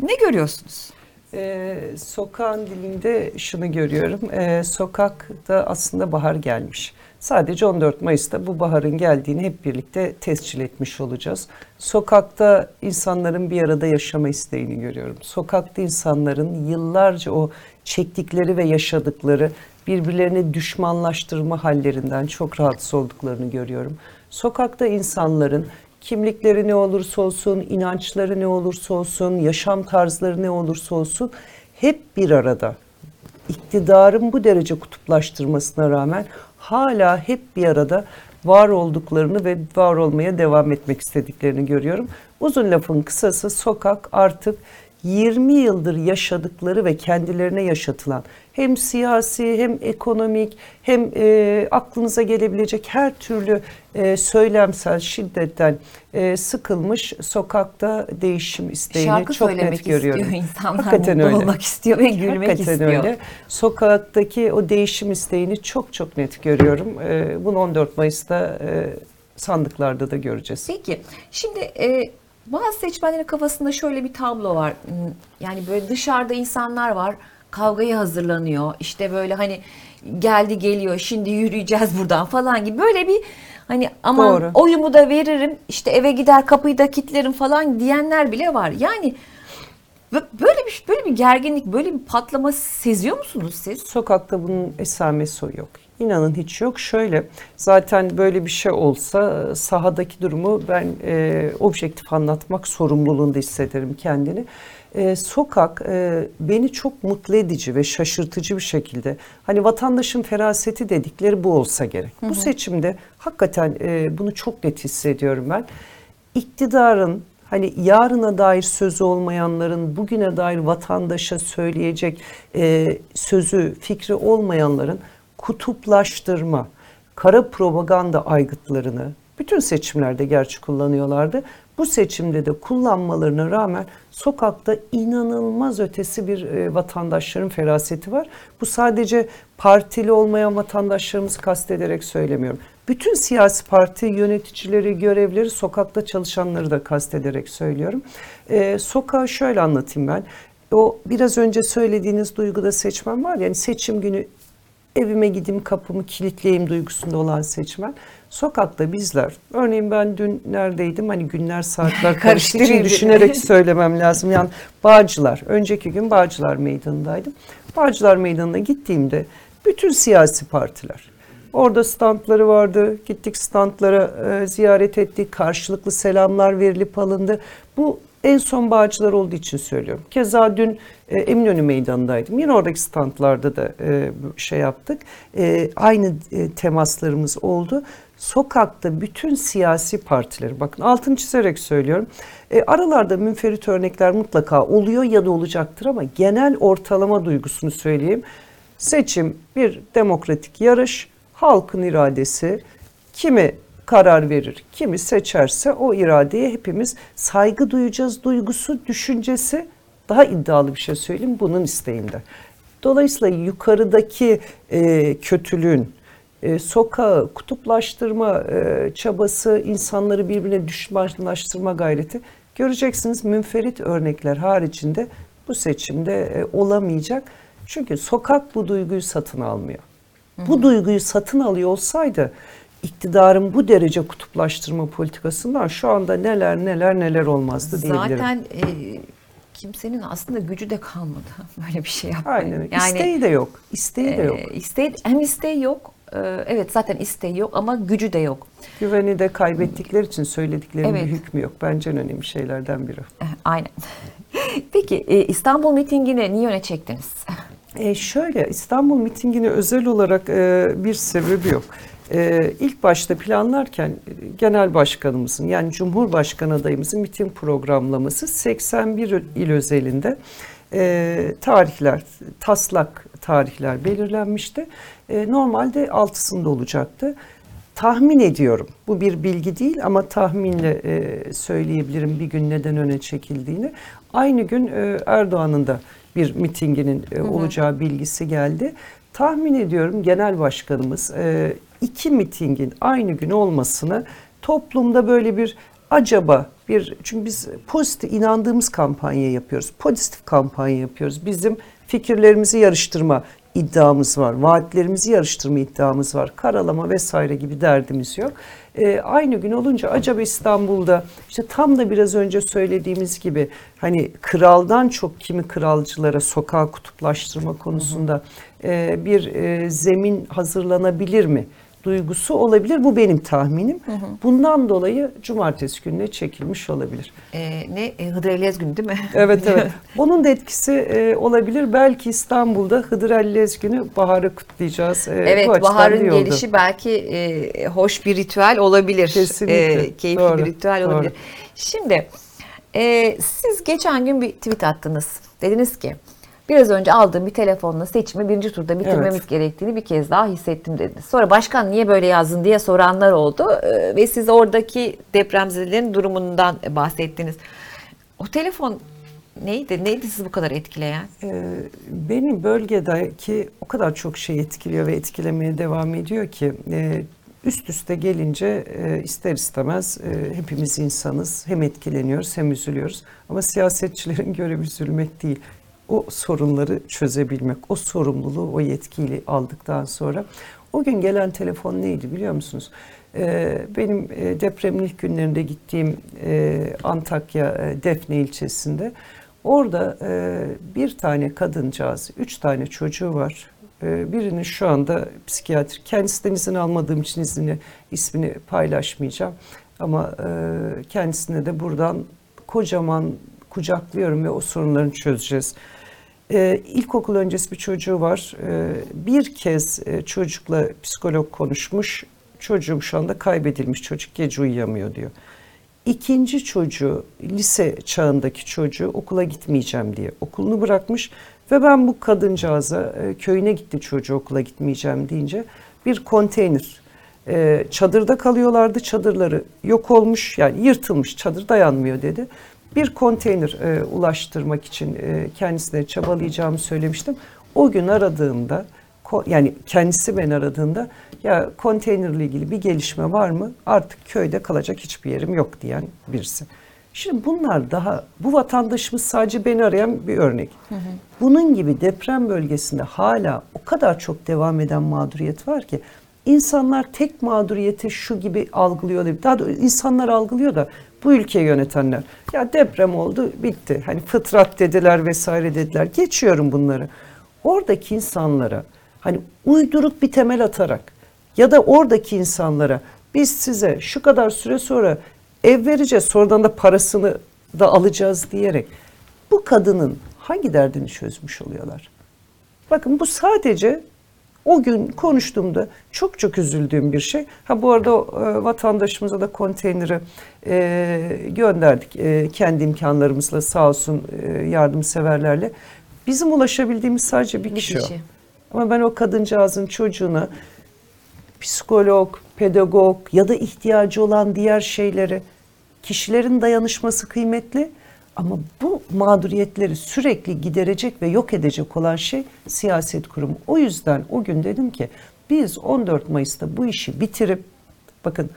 Ne görüyorsunuz? Ee, sokağın dilinde şunu görüyorum. Ee, sokakta aslında bahar gelmiş. Sadece 14 Mayıs'ta bu baharın geldiğini hep birlikte tescil etmiş olacağız. Sokakta insanların bir arada yaşama isteğini görüyorum. Sokakta insanların yıllarca o çektikleri ve yaşadıkları birbirlerini düşmanlaştırma hallerinden çok rahatsız olduklarını görüyorum. Sokakta insanların kimlikleri ne olursa olsun, inançları ne olursa olsun, yaşam tarzları ne olursa olsun hep bir arada. İktidarın bu derece kutuplaştırmasına rağmen hala hep bir arada var olduklarını ve var olmaya devam etmek istediklerini görüyorum. Uzun lafın kısası sokak artık 20 yıldır yaşadıkları ve kendilerine yaşatılan hem siyasi hem ekonomik hem e, aklınıza gelebilecek her türlü e, söylemsel şiddetten e, sıkılmış sokakta değişim isteğini Şarkı çok söylemek net görüyorum. istiyor insanlar. Hakikaten mutlu öyle. olmak istiyor ve gülmek Hakikaten istiyor. öyle. Sokaktaki o değişim isteğini çok çok net görüyorum. Ee, bunu 14 Mayıs'ta e, sandıklarda da göreceğiz. Peki şimdi e, bazı seçmenlerin kafasında şöyle bir tablo var. Hmm, Yani böyle dışarıda insanlar var kavgaya hazırlanıyor. İşte böyle hani geldi geliyor şimdi yürüyeceğiz buradan falan gibi böyle bir hani aman Doğru. oyumu da veririm işte eve gider kapıyı da kilitlerim falan diyenler bile var. Yani bö- böyle bir böyle bir gerginlik böyle bir patlama seziyor musunuz siz? Sokakta bunun esamesi yok. İnanın hiç yok. Şöyle zaten böyle bir şey olsa sahadaki durumu ben e, objektif anlatmak sorumluluğunda hissederim kendini. E, sokak e, beni çok mutlu edici ve şaşırtıcı bir şekilde hani vatandaşın feraseti dedikleri bu olsa gerek. Bu seçimde hakikaten e, bunu çok net hissediyorum ben. İktidarın hani yarına dair sözü olmayanların, bugüne dair vatandaşa söyleyecek e, sözü, fikri olmayanların kutuplaştırma, kara propaganda aygıtlarını bütün seçimlerde gerçi kullanıyorlardı. Bu seçimde de kullanmalarına rağmen sokakta inanılmaz ötesi bir e, vatandaşların feraseti var. Bu sadece partili olmayan vatandaşlarımızı kastederek söylemiyorum. Bütün siyasi parti yöneticileri, görevleri, sokakta çalışanları da kastederek söylüyorum. E, sokağı şöyle anlatayım ben. O biraz önce söylediğiniz duyguda seçmen var ya, yani seçim günü evime gideyim kapımı kilitleyeyim duygusunda olan seçmen. Sokakta bizler, örneğin ben dün neredeydim hani günler saatler karıştığı için düşünerek söylemem lazım. Yani Bağcılar, önceki gün Bağcılar Meydanı'ndaydım. Bağcılar Meydanı'na gittiğimde bütün siyasi partiler, Orada standları vardı. Gittik standlara e, ziyaret ettik. Karşılıklı selamlar verilip alındı. Bu en son Bağcılar olduğu için söylüyorum. Keza dün e, Eminönü Meydanı'ndaydım. Yine oradaki standlarda da e, şey yaptık. E, aynı e, temaslarımız oldu. Sokakta bütün siyasi partileri, bakın altını çizerek söylüyorum. E, aralarda münferit örnekler mutlaka oluyor ya da olacaktır ama genel ortalama duygusunu söyleyeyim. Seçim bir demokratik yarış, halkın iradesi kimi karar verir, kimi seçerse o iradeye hepimiz saygı duyacağız duygusu, düşüncesi daha iddialı bir şey söyleyeyim bunun isteğinde. Dolayısıyla yukarıdaki e, kötülüğün, e, sokağı kutuplaştırma e, çabası, insanları birbirine düşmanlaştırma gayreti göreceksiniz münferit örnekler haricinde bu seçimde e, olamayacak. Çünkü sokak bu duyguyu satın almıyor. Bu duyguyu satın alıyor olsaydı iktidarın bu derece kutuplaştırma politikasından şu anda neler neler neler olmazdı diyebilirim. Zaten e, kimsenin aslında gücü de kalmadı böyle bir şey yapmaya. Aynen. öyle. İsteği de yok. İsteği de yok. e, isteği- hem isteği yok. e, evet zaten isteği yok ama gücü de yok. Güveni de kaybettikleri için söylediklerinin Evet. bir hükmü yok. Bence en önemli şeylerden biri. Eh, Aynen. Peki e, İstanbul mitingini niye öne çektiniz? E şöyle İstanbul mitingine özel olarak e, bir sebebi yok. E, ilk başta planlarken e, genel başkanımızın yani Cumhurbaşkanı adayımızın miting programlaması 81 il özelinde e, tarihler, taslak tarihler belirlenmişti. E, normalde altısında olacaktı. Tahmin ediyorum. Bu bir bilgi değil ama tahminle e, söyleyebilirim bir gün neden öne çekildiğini. Aynı gün e, Erdoğan'ın da bir mitinginin e, olacağı bilgisi geldi. Tahmin ediyorum genel başkanımız e, iki mitingin aynı gün olmasını toplumda böyle bir acaba bir çünkü biz pozitif inandığımız kampanya yapıyoruz. Pozitif kampanya yapıyoruz. Bizim fikirlerimizi yarıştırma iddiamız var. Vaatlerimizi yarıştırma iddiamız var. Karalama vesaire gibi derdimiz yok. Ee, aynı gün olunca acaba İstanbul'da işte tam da biraz önce söylediğimiz gibi hani kraldan çok kimi kralcılara sokağa kutuplaştırma konusunda e, bir e, zemin hazırlanabilir mi? duygusu olabilir. Bu benim tahminim. Bundan dolayı cumartesi gününe çekilmiş olabilir. E, ne e, Hıdır Ellez günü değil mi? Evet evet. Onun da etkisi e, olabilir. Belki İstanbul'da Hıdır Ellez günü baharı kutlayacağız. E, Evet baharın gelişi belki e, hoş bir ritüel olabilir. Kesinlikle. E, keyifli Doğru, bir ritüel doğru. olabilir. Şimdi e, siz geçen gün bir tweet attınız. Dediniz ki biraz önce aldığım bir telefonla seçimi birinci turda bitirmemiz Evet. gerektiğini bir kez daha hissettim dediniz. Sonra başkan niye böyle yazdın diye soranlar oldu E, ve siz oradaki depremzedelerin durumundan bahsettiniz. O telefon neydi? Neydi sizi bu kadar etkileyen? Ee, beni bölgedeki o kadar çok şey etkiliyor ve etkilemeye devam ediyor ki e, üst üste gelince e, ister istemez e, hepimiz insanız. Hem etkileniyoruz hem üzülüyoruz. Ama siyasetçilerin görevi üzülmek değil. O sorunları çözebilmek, o sorumluluğu o yetkiyle aldıktan sonra. O gün gelen telefon neydi biliyor musunuz? Ee, benim e, depremin ilk günlerinde gittiğim e, Antakya e, Defne ilçesinde Orada bir tane kadıncağız, üç tane çocuğu var. Birinin şu anda psikiyatri, kendisinden izin almadığım için iznini, ismini paylaşmayacağım. Ama kendisine de buradan kocaman kucaklıyorum ve o sorunlarını çözeceğiz. E, ilkokul öncesi bir çocuğu var. E, bir kez e, çocukla psikolog konuşmuş. Çocuğum şu anda kaybedilmiş. Çocuk gece uyuyamıyor diyor. İkinci çocuğu, lise çağındaki çocuğu okula gitmeyeceğim diye okulunu bırakmış ve ben bu kadıncağıza e, köyüne gitti çocuğu okula gitmeyeceğim deyince bir konteyner e, çadırda kalıyorlardı. Çadırları yok olmuş yani yırtılmış çadır dayanmıyor dedi. Bir konteyner e, ulaştırmak için e, kendisine çabalayacağımı söylemiştim. O gün aradığımda yani kendisi beni aradığında ya konteynerle ilgili bir gelişme var mı? Artık köyde kalacak hiçbir yerim yok diyen birisi. Şimdi bunlar daha bu vatandaşımız sadece beni arayan bir örnek. Bunun gibi deprem bölgesinde hala o kadar çok devam eden mağduriyet var ki insanlar tek mağduriyeti şu gibi algılıyor. Daha doğrusu insanlar algılıyor da bu ülkeyi yönetenler. Ya deprem oldu bitti. Hani fıtrat dediler vesaire dediler. Geçiyorum bunları. Oradaki insanlara hani uyduruk bir temel atarak ya da oradaki insanlara biz size şu kadar süre sonra ev vereceğiz sonradan da parasını da alacağız diyerek bu kadının hangi derdini çözmüş oluyorlar? Bakın bu sadece o gün konuştuğumda çok çok üzüldüğüm bir şey. Ha bu arada e, vatandaşımıza da konteyneri e, gönderdik e, kendi imkanlarımızla sağ olsun e, yardımseverlerle. Bizim ulaşabildiğimiz sadece bir Bir kişi, o. Ama ben o kadıncağızın çocuğuna psikolog, pedagog ya da ihtiyacı olan diğer şeyleri kişilerin dayanışması kıymetli ama bu mağduriyetleri sürekli giderecek ve yok edecek olan şey siyaset kurumu. O yüzden o gün dedim ki biz 14 Mayıs'ta bu işi bitirip bakın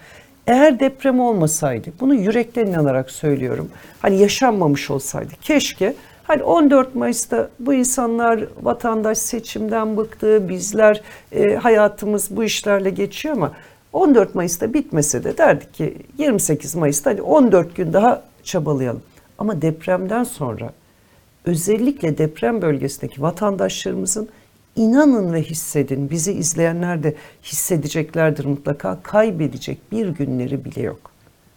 eğer deprem olmasaydı bunu yürekten inanarak söylüyorum. Hani yaşanmamış olsaydı keşke Hani 14 Mayıs'ta bu insanlar vatandaş seçimden bıktı, bizler e, hayatımız bu işlerle geçiyor ama 14 Mayıs'ta bitmese de derdik ki 28 Mayıs'ta hadi 14 gün daha çabalayalım. Ama depremden sonra özellikle deprem bölgesindeki vatandaşlarımızın inanın ve hissedin bizi izleyenler de hissedeceklerdir mutlaka kaybedecek bir günleri bile yok.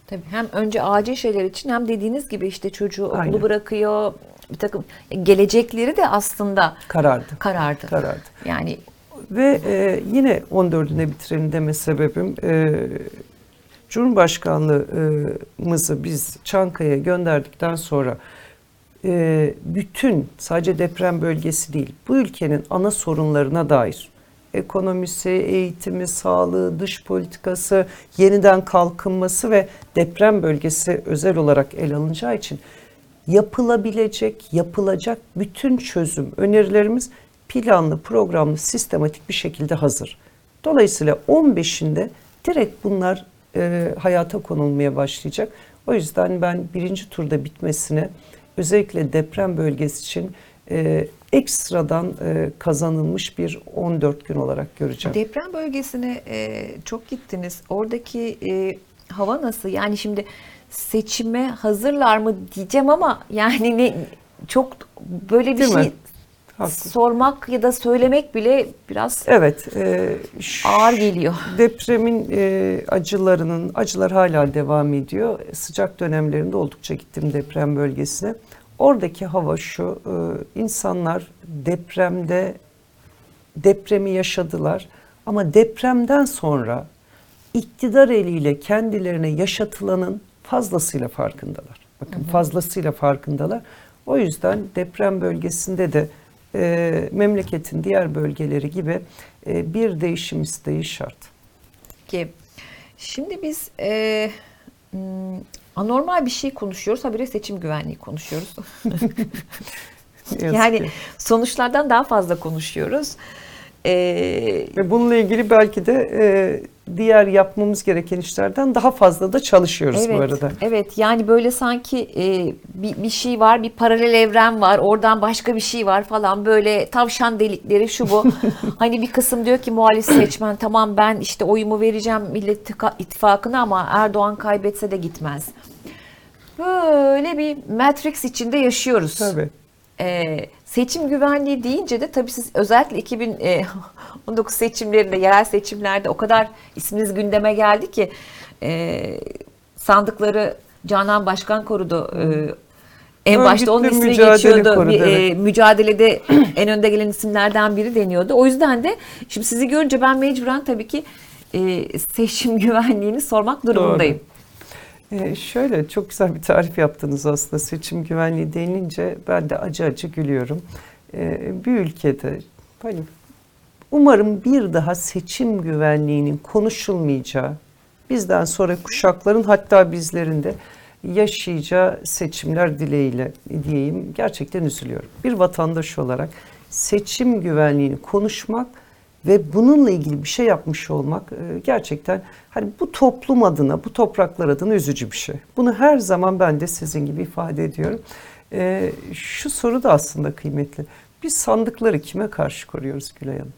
Tabii hem önce acil şeyler için hem dediğiniz gibi işte çocuğu okulu Aynen. bırakıyor. Bir takım gelecekleri de aslında Karardı. karardı. Karardı. Yani Ve e, yine 14'üne bitirelim deme sebebim e, Cumhurbaşkanlığımızı biz Çankaya'ya gönderdikten sonra e, bütün sadece deprem bölgesi değil bu ülkenin ana sorunlarına dair ekonomisi, eğitimi, sağlığı, dış politikası, yeniden kalkınması ve deprem bölgesi özel olarak ele alınacağı için yapılabilecek, yapılacak bütün çözüm önerilerimiz planlı, programlı, sistematik bir şekilde hazır. Dolayısıyla 15'inde direkt bunlar e, hayata konulmaya başlayacak. O yüzden ben birinci turda bitmesine özellikle deprem bölgesi için e, ekstradan e, kazanılmış bir 14 gün olarak göreceğim. deprem bölgesine e, çok gittiniz. Oradaki e, hava nasıl? Yani şimdi seçime hazırlar mı diyeceğim ama yani ne çok böyle bir Değil şey mi? Haklı. sormak ya da söylemek bile biraz Evet, e, ağır geliyor. Depremin e, acılarının, acılar hala devam ediyor. Sıcak dönemlerinde oldukça gittim deprem bölgesine. Oradaki hava şu, e, insanlar depremde depremi yaşadılar ama depremden sonra iktidar eliyle kendilerine yaşatılanın fazlasıyla farkındalar. Bakın fazlasıyla farkındalar. O yüzden deprem bölgesinde de e, memleketin diğer bölgeleri gibi e, bir değişim isteği şart. ki şimdi biz e, hmm, anormal bir şey konuşuyoruz. Habire seçim güvenliği konuşuyoruz. Yani sonuçlardan daha fazla konuşuyoruz. E, Ve bununla ilgili belki de e, diğer yapmamız gereken işlerden daha fazla da çalışıyoruz evet, bu arada. Evet yani böyle sanki e, bir, bir şey var, bir paralel evren var, oradan başka bir şey var falan böyle tavşan delikleri şu bu. hani bir kısım diyor ki muhalif seçmen tamam ben işte oyumu vereceğim Millet İttifakı'na ama Erdoğan kaybetse de gitmez. Böyle bir Matrix içinde yaşıyoruz. Tabii. Ee, seçim güvenliği deyince de tabii siz özellikle 2019 seçimlerinde, yerel seçimlerde o kadar isminiz gündeme geldi ki e, sandıkları Canan Başkan korudu. Ee, en başta onun Örgütlü ismi geçiyordu. korudu, Bir, e, evet. mücadelede en önde gelen isimlerden biri deniyordu. O yüzden de şimdi sizi görünce ben mecburen tabii ki e, seçim güvenliğini sormak durumundayım. Ee, şöyle çok güzel bir tarif yaptınız aslında seçim güvenliği denilince ben de acı acı gülüyorum. Ee, bir ülkede hani umarım bir daha seçim güvenliğinin konuşulmayacağı bizden sonra kuşakların hatta bizlerin de yaşayacağı seçimler dileğiyle diyeyim gerçekten üzülüyorum. Bir vatandaş olarak seçim güvenliğini konuşmak ve bununla ilgili bir şey yapmış olmak e, gerçekten hani bu toplum adına, bu topraklar adına üzücü bir şey. Bunu her zaman ben de sizin gibi ifade ediyorum. E, şu soru da aslında kıymetli. Biz sandıkları kime karşı koruyoruz Gülay Hanım?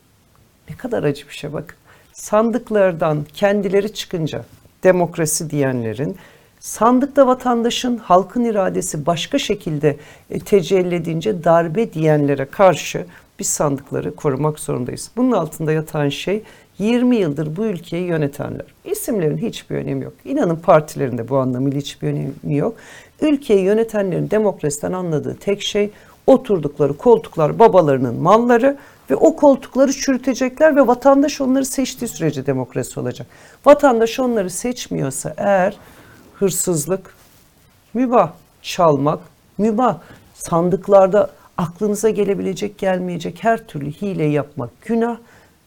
Ne kadar acı bir şey bakın. Sandıklardan kendileri çıkınca demokrasi diyenlerin sandıkta vatandaşın halkın iradesi başka şekilde e, tecelli edince darbe diyenlere karşı biz sandıkları korumak zorundayız. Bunun altında yatan şey 20 yıldır bu ülkeyi yönetenler. İsimlerin hiçbir önemi yok. İnanın partilerin de bu anlamıyla hiçbir önemi yok. Ülkeyi yönetenlerin demokrasiden anladığı tek şey oturdukları koltuklar babalarının malları ve o koltukları çürütecekler ve vatandaş onları seçtiği sürece demokrasi olacak. Vatandaş onları seçmiyorsa eğer hırsızlık mübah, çalmak mübah, sandıklarda aklınıza gelebilecek gelmeyecek her türlü hile yapmak günah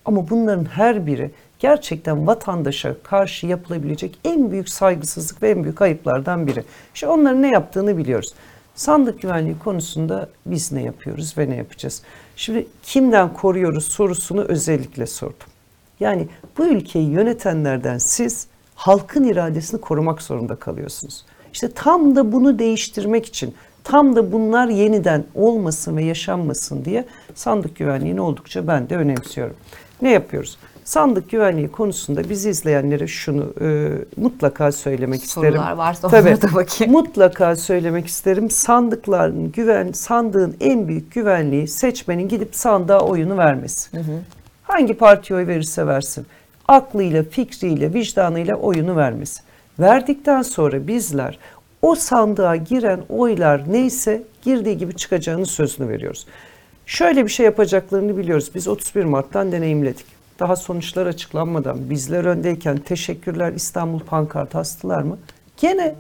ama bunların her biri gerçekten vatandaşa karşı yapılabilecek en büyük saygısızlık ve en büyük ayıplardan biri. İşte onların ne yaptığını biliyoruz. Sandık güvenliği konusunda biz ne yapıyoruz ve ne yapacağız? Şimdi kimden koruyoruz sorusunu özellikle sordum. Yani bu ülkeyi yönetenlerden siz halkın iradesini korumak zorunda kalıyorsunuz. İşte tam da bunu değiştirmek için, tam da bunlar yeniden olmasın ve yaşanmasın diye sandık güvenliğini oldukça ben de önemsiyorum. Ne yapıyoruz? Sandık güvenliği konusunda bizi izleyenlere şunu e, mutlaka söylemek isterim. Sorular varsa Tabii. da bakayım. Mutlaka söylemek isterim. Sandıkların güven, sandığın en büyük güvenliği seçmenin gidip sandığa oyunu vermesi. Hangi partiye oy verirse versin. Aklıyla, fikriyle, vicdanıyla oyunu vermesi. Verdikten sonra bizler o sandığa giren oylar neyse girdiği gibi çıkacağını sözünü veriyoruz. Şöyle bir şey yapacaklarını biliyoruz. Biz 31 Mart'tan deneyimledik. Daha sonuçlar açıklanmadan bizler öndeyken teşekkürler İstanbul pankartı astılar mı? Gene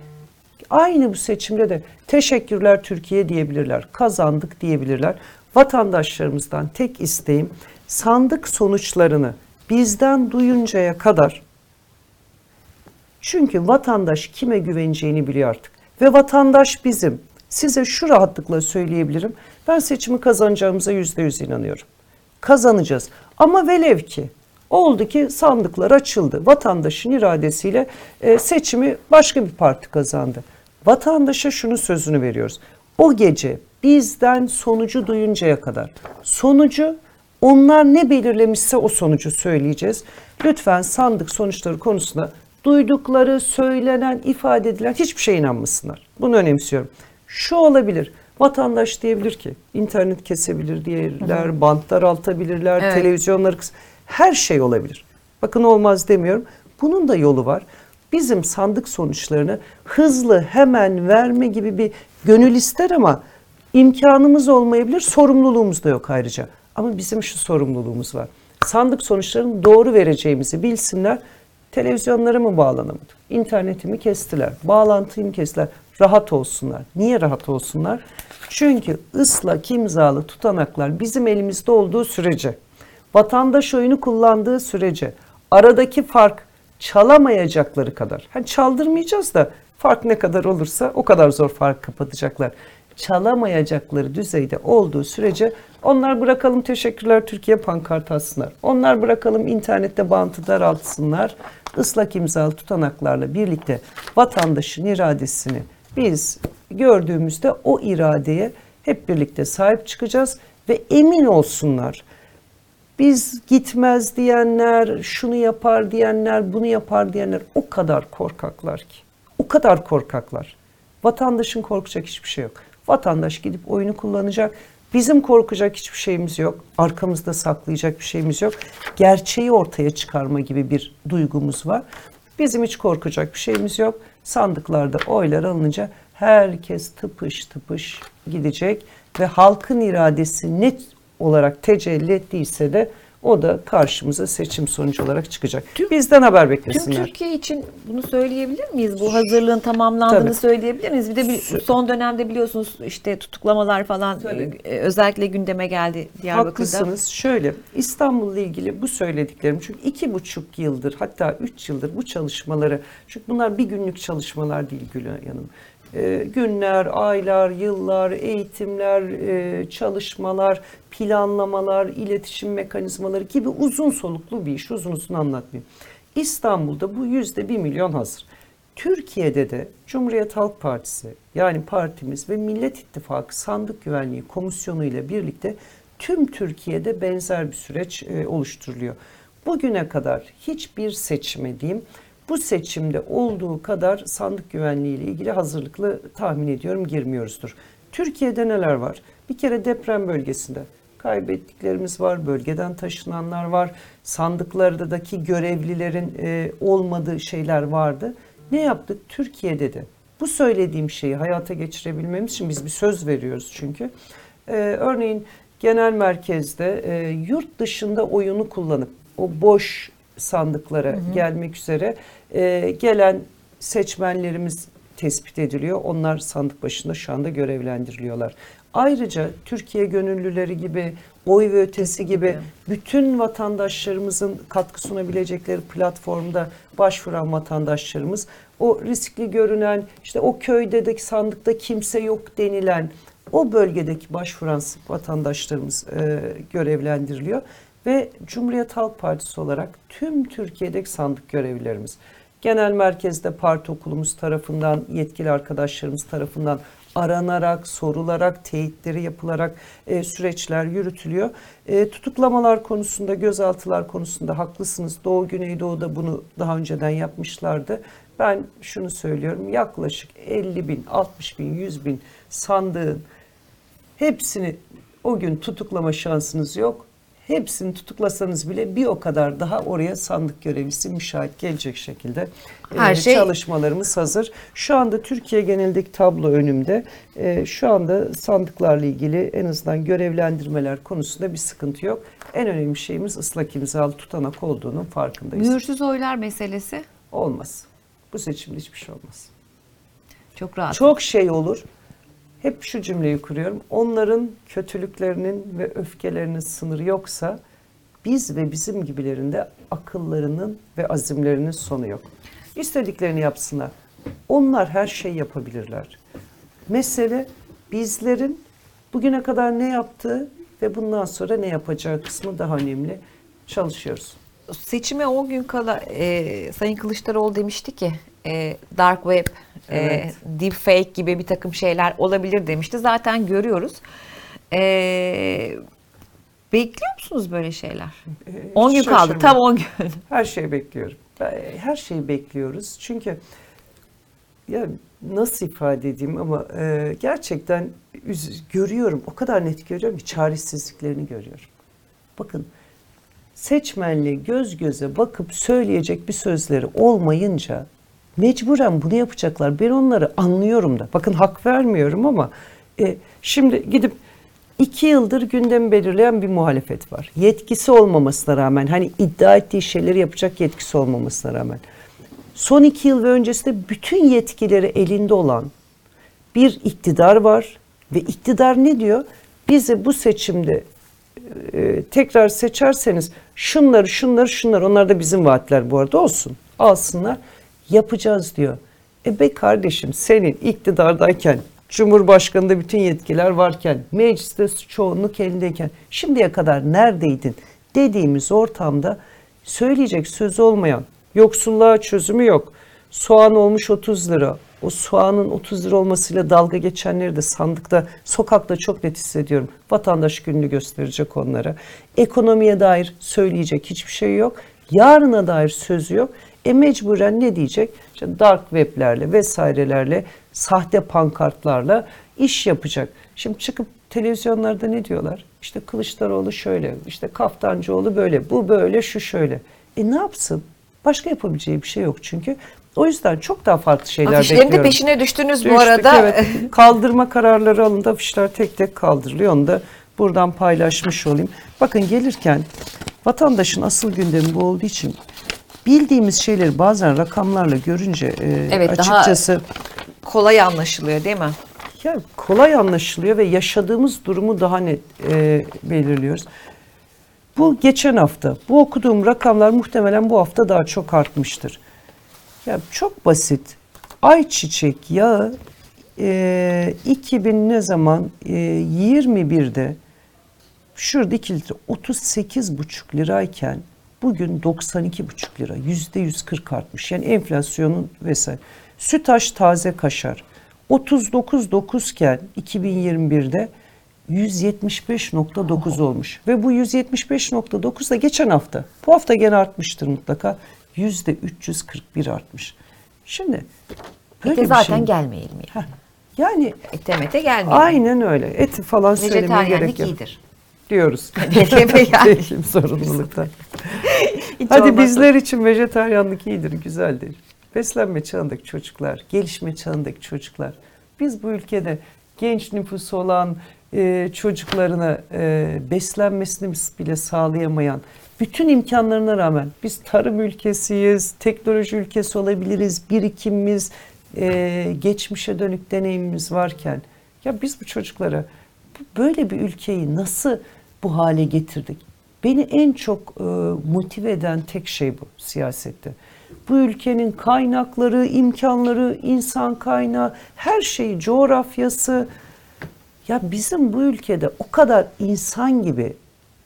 aynı bu seçimde de teşekkürler Türkiye diyebilirler. Kazandık diyebilirler. Vatandaşlarımızdan tek isteğim sandık sonuçlarını bizden duyuncaya kadar çünkü vatandaş kime güveneceğini biliyor artık. Ve vatandaş bizim. Size şu rahatlıkla söyleyebilirim. Ben seçimi kazanacağımıza yüzde yüz inanıyorum. Kazanacağız. Ama velev ki oldu ki sandıklar açıldı. Vatandaşın iradesiyle e, seçimi başka bir parti kazandı. Vatandaşa şunu sözünü veriyoruz. O gece bizden sonucu duyuncaya kadar sonucu onlar ne belirlemişse o sonucu söyleyeceğiz. Lütfen sandık sonuçları konusunda duydukları, söylenen, ifade edilen hiçbir şeye inanmasınlar. Bunu önemsiyorum. Şu olabilir. Vatandaş diyebilir ki internet kesebilir diyebilirler, bantlar altabilirler, Evet. televizyonları kıs- her şey olabilir. Bakın olmaz demiyorum. Bunun da yolu var. Bizim sandık sonuçlarını hızlı hemen verme gibi bir gönül ister ama imkanımız olmayabilir, sorumluluğumuz da yok ayrıca. Ama bizim şu sorumluluğumuz var. Sandık sonuçlarını doğru vereceğimizi bilsinler. Televizyonlara mı bağlanamadı? İnternetimi kestiler, bağlantıyı kestiler. Rahat olsunlar. Niye rahat olsunlar? Çünkü ıslak imzalı tutanaklar bizim elimizde olduğu sürece, vatandaş oyunu kullandığı sürece aradaki fark çalamayacakları kadar. Hani çaldırmayacağız da fark ne kadar olursa o kadar zor fark kapatacaklar. Çalamayacakları düzeyde olduğu sürece onlar bırakalım teşekkürler Türkiye pankart atsınlar. Onlar bırakalım internette bantı daraltsınlar. Islak imzalı tutanaklarla birlikte vatandaşın iradesini biz gördüğümüzde o iradeye hep birlikte sahip çıkacağız ve emin olsunlar biz gitmez diyenler, şunu yapar diyenler, bunu yapar diyenler o kadar korkaklar ki. O kadar korkaklar. Vatandaşın korkacak hiçbir şey yok. Vatandaş gidip oyunu kullanacak. Bizim korkacak hiçbir şeyimiz yok. Arkamızda saklayacak bir şeyimiz yok. Gerçeği ortaya çıkarma gibi bir duygumuz var. Bizim hiç korkacak bir şeyimiz yok. Sandıklarda oylar alınınca herkes tıpış tıpış gidecek ve halkın iradesi net olarak tecelli ettiyse de o da karşımıza seçim sonucu olarak çıkacak. Bizden haber Tüm beklesinler. Türkiye için bunu söyleyebilir miyiz? Bu hazırlığın tamamlandığını Tabii. söyleyebilir miyiz? Bir de bir, son dönemde biliyorsunuz işte tutuklamalar falan Tabii. e, özellikle gündeme geldi Diyarbakır'da. Haklısınız. Şöyle İstanbul'la ilgili bu söylediklerim çünkü iki buçuk yıldır hatta üç yıldır bu çalışmaları çünkü bunlar bir günlük çalışmalar değil Gül Hanım. Ee, günler, aylar, yıllar, eğitimler, e, çalışmalar, planlamalar, iletişim mekanizmaları gibi uzun soluklu bir iş. Uzun uzun anlatmayayım. İstanbul'da bu yüzde bir milyon hazır. Türkiye'de de Cumhuriyet Halk Partisi yani partimiz ve Millet İttifakı Sandık Güvenliği Komisyonu ile birlikte tüm Türkiye'de benzer bir süreç e, oluşturuluyor. Bugüne kadar hiçbir seçime diyeyim bu seçimde olduğu kadar sandık güvenliği ile ilgili hazırlıklı tahmin ediyorum girmiyoruzdur. Türkiye'de neler var? Bir kere deprem bölgesinde kaybettiklerimiz var, bölgeden taşınanlar var, sandıklardaki görevlilerin e, olmadığı şeyler vardı. Ne yaptık? Türkiye'de de bu söylediğim şeyi hayata geçirebilmemiz için biz bir söz veriyoruz çünkü. Ee, örneğin genel merkezde e, yurt dışında oyunu kullanıp o boş sandıklara gelmek üzere e, gelen seçmenlerimiz tespit ediliyor. Onlar sandık başında şu anda görevlendiriliyorlar. Ayrıca Türkiye gönüllüleri gibi, oy ve ötesi gibi bütün vatandaşlarımızın katkı sunabilecekleri platformda başvuran vatandaşlarımız o riskli görünen işte o köydeki sandıkta kimse yok denilen o bölgedeki başvuran vatandaşlarımız e, görevlendiriliyor ve Cumhuriyet Halk Partisi olarak tüm Türkiye'deki sandık görevlilerimiz genel merkezde parti okulumuz tarafından yetkili arkadaşlarımız tarafından aranarak, sorularak, teyitleri yapılarak e, süreçler yürütülüyor. E, tutuklamalar konusunda, gözaltılar konusunda haklısınız. Doğu Güneydoğu'da bunu daha önceden yapmışlardı. Ben şunu söylüyorum yaklaşık 50 bin, 60 bin, 100 bin sandığın hepsini o gün tutuklama şansınız yok. Hepsini tutuklasanız bile bir o kadar daha oraya sandık görevlisi müşahit gelecek şekilde Her e, şey- çalışmalarımız hazır. Şu anda Türkiye genelindeki tablo önümde. E, şu anda sandıklarla ilgili en azından görevlendirmeler konusunda bir sıkıntı yok. En önemli şeyimiz ıslak imzalı tutanak olduğunun farkındayız. Mühürsüz oylar meselesi Olmaz. Bu seçimde hiçbir şey olmaz. çok rahat. Çok şey olur. Hep şu cümleyi kuruyorum. Onların kötülüklerinin ve öfkelerinin sınırı yoksa biz ve bizim gibilerinde akıllarının ve azimlerinin sonu yok. İstediklerini yapsınlar. Onlar her şeyi yapabilirler. Mesele bizlerin bugüne kadar ne yaptığı ve bundan sonra ne yapacağı kısmı daha önemli. Çalışıyoruz. Seçime 10 gün kala e, Sayın Kılıçdaroğlu demişti ki e, dark web, Evet. e, deepfake gibi bir takım şeyler olabilir demişti. Zaten görüyoruz. E, bekliyor musunuz böyle şeyler? Ee, 10 gün hiç kaldı. Tam 10 gün. Her şeyi bekliyorum. Ben- Her şeyi bekliyoruz. Çünkü ya nasıl ifade edeyim ama e, gerçekten görüyorum. O kadar net görüyorum ki çaresizliklerini görüyorum. Bakın seçmenle göz göze bakıp söyleyecek bir sözleri olmayınca mecburen bunu yapacaklar. Ben onları anlıyorum da. Bakın hak vermiyorum ama e, şimdi gidip iki yıldır gündemi belirleyen bir muhalefet var. Yetkisi olmamasına rağmen hani iddia ettiği şeyleri yapacak yetkisi olmamasına rağmen. Son iki yıl ve öncesinde bütün yetkileri elinde olan bir iktidar var ve iktidar ne diyor? Bizi bu seçimde e, tekrar seçerseniz şunları şunları şunları onlar da bizim vaatler bu arada olsun alsınlar yapacağız diyor. E be kardeşim senin iktidardayken Cumhurbaşkanı'nda bütün yetkiler varken mecliste çoğunluk elindeyken şimdiye kadar neredeydin dediğimiz ortamda söyleyecek söz olmayan yoksulluğa çözümü yok. Soğan olmuş 30 lira. O soğanın 30 lira olmasıyla dalga geçenleri de sandıkta, sokakta çok net hissediyorum. Vatandaş gününü gösterecek onlara. Ekonomiye dair söyleyecek hiçbir şey yok. Yarına dair sözü yok. E mecburen ne diyecek? İşte dark weblerle vesairelerle, sahte pankartlarla iş yapacak. Şimdi çıkıp televizyonlarda ne diyorlar? İşte Kılıçdaroğlu şöyle, işte Kaftancıoğlu böyle, bu böyle, şu şöyle. E ne yapsın? Başka yapabileceği bir şey yok çünkü. O yüzden çok daha farklı şeyler Afişlerin de bekliyorum. peşine düştünüz bu Düştük, arada. evet. Kaldırma kararları alındı. Afişler tek tek kaldırılıyor. Onu da buradan paylaşmış olayım. Bakın gelirken vatandaşın asıl gündemi bu olduğu için bildiğimiz şeyleri bazen rakamlarla görünce e, Evet, daha- açıkçası Kolay anlaşılıyor değil mi? ya kolay anlaşılıyor ve yaşadığımız durumu daha net e, belirliyoruz. Bu geçen hafta bu okuduğum rakamlar muhtemelen bu hafta daha çok artmıştır. Ya çok basit. Ayçiçek yağı e, 2000 ne zaman e, 21'de şurada 2 litre 38,5 lirayken bugün 92,5 lira. Yüzde 140 artmış. Yani enflasyonun vesaire. Sütaş taze kaşar 39,9 iken 2021'de 175.9 olmuş. Ve bu 175.9 da geçen hafta. Bu hafta gene artmıştır mutlaka. Yüzde 341 artmış. Şimdi böyle bir zaten şey. gelmeyelim yani. Heh, Yani Ete mete gelmeyelim. aynen öyle. Eti falan söylemeye gerek yok. iyidir. Diyoruz. Sorumluluktan. Hiç Hadi olmazsa- bizler için vejetaryenlik iyidir, güzeldir. Beslenme çağındaki çocuklar, gelişme çağındaki çocuklar. Biz bu ülkede genç nüfusu olan e, çocuklarına e, beslenmesini bile sağlayamayan, bütün imkanlarına rağmen biz tarım ülkesiyiz, teknoloji ülkesi olabiliriz, birikimimiz, e, geçmişe dönük deneyimimiz varken ya biz bu çocuklara böyle bir ülkeyi nasıl bu hale getirdik? Beni en çok e, motive eden tek şey bu siyasette. Bu ülkenin kaynakları, imkanları, insan kaynağı, her şeyi, coğrafyası. Ya bizim bu ülkede o kadar insan gibi,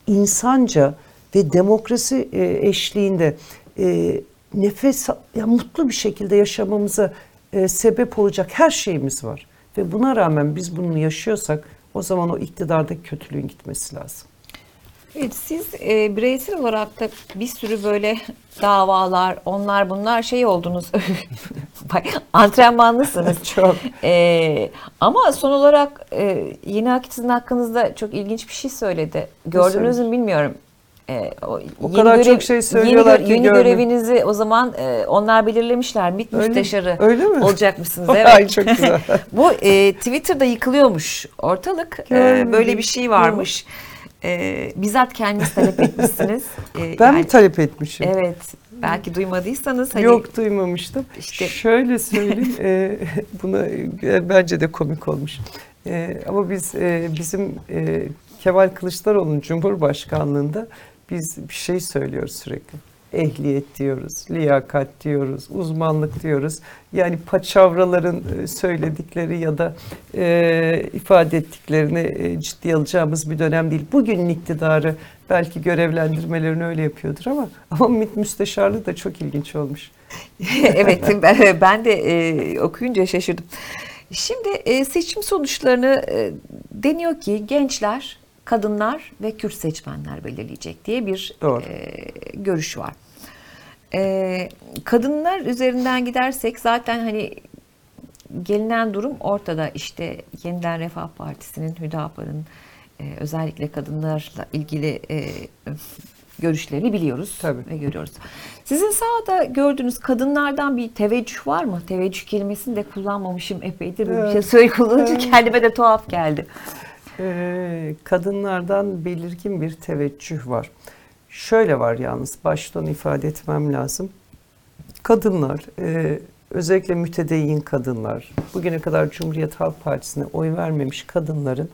insanca ve demokrasi e, eşliğinde e, nefes, ya mutlu bir şekilde yaşamamıza e, sebep olacak her şeyimiz var. Ve buna rağmen biz bunu yaşıyorsak o zaman o iktidardaki kötülüğün gitmesi lazım. Evet, siz e, bireysel olarak da bir sürü böyle davalar, onlar bunlar şey oldunuz. Antrenmanlısınız. Çok. E, ama son olarak e, yeni akit sizin hakkınızda çok ilginç bir şey söyledi. Gördünüz mü bilmiyorum. E, o O kadar çok şey söylüyorlar yeni, ki Yeni gördüm. görevinizi o zaman e, onlar belirlemişler. MİT Öyle müsteşarı Öyle mi? olacakmışsınız. Evet. Ay çok güzel. Bu e, Twitter'da yıkılıyormuş ortalık. E, böyle bir şey varmış. E, bizzat kendiniz talep etmişsiniz. E, Ben yani- mi talep etmişim? Evet. Belki duymadıysanız hani Yok duymamıştım. İşte- Şöyle söyleyeyim, e, buna e, bence de komik olmuş. E, ama biz e, bizim e, Kemal Kılıçdaroğlu'nun Cumhurbaşkanlığında biz bir şey söylüyoruz sürekli. Ehliyet diyoruz, liyakat diyoruz, uzmanlık diyoruz. Yani paçavraların e, söyledikleri ya da e, ifade ettiklerini e, ciddiye alacağımız bir dönem değil. Bugünün iktidarı belki görevlendirmelerini öyle yapıyordur ama ama MİT müsteşarlığı da çok ilginç olmuş. evet ben, ben de e, okuyunca şaşırdım. Şimdi e, seçim sonuçlarını e, deniyor ki gençler, kadınlar ve Kürt seçmenler belirleyecek diye bir Doğru. e, görüş var. E, kadınlar üzerinden gidersek zaten hani gelinen durum ortada. İşte yeniden Refah Partisi'nin, Hüdapar'ın e, özellikle kadınlarla ilgili e, görüşlerini biliyoruz Tabii. ve görüyoruz. Sizin sahada gördüğünüz kadınlardan bir teveccüh var mı? Teveccüh kelimesini de kullanmamışım epeydir. Bir Evet. şey söyle kullanınca kendime de tuhaf geldi. Ee, kadınlardan belirgin bir teveccüh var. Şöyle var yalnız baştan ifade etmem lazım. Kadınlar, e, özellikle mütedeyyin kadınlar, bugüne kadar Cumhuriyet Halk Partisi'ne oy vermemiş kadınların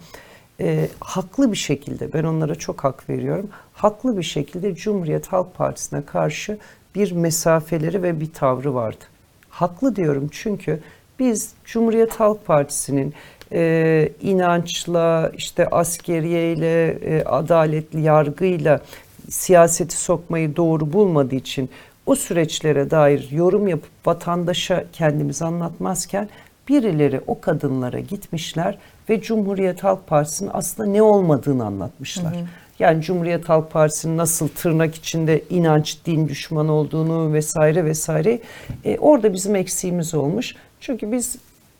e, haklı bir şekilde, ben onlara çok hak veriyorum, haklı bir şekilde Cumhuriyet Halk Partisi'ne karşı bir mesafeleri ve bir tavrı vardı. Haklı diyorum çünkü biz Cumhuriyet Halk Partisi'nin e, inançla, işte askeriyeyle, e, adaletli yargıyla siyaseti sokmayı doğru bulmadığı için o süreçlere dair yorum yapıp vatandaşa kendimizi anlatmazken birileri o kadınlara gitmişler ve Cumhuriyet Halk Partisi'nin aslında ne olmadığını anlatmışlar. Yani Cumhuriyet Halk Partisi'nin nasıl tırnak içinde inanç, din düşmanı olduğunu vesaire vesaire. E, orada bizim eksiğimiz olmuş. Çünkü biz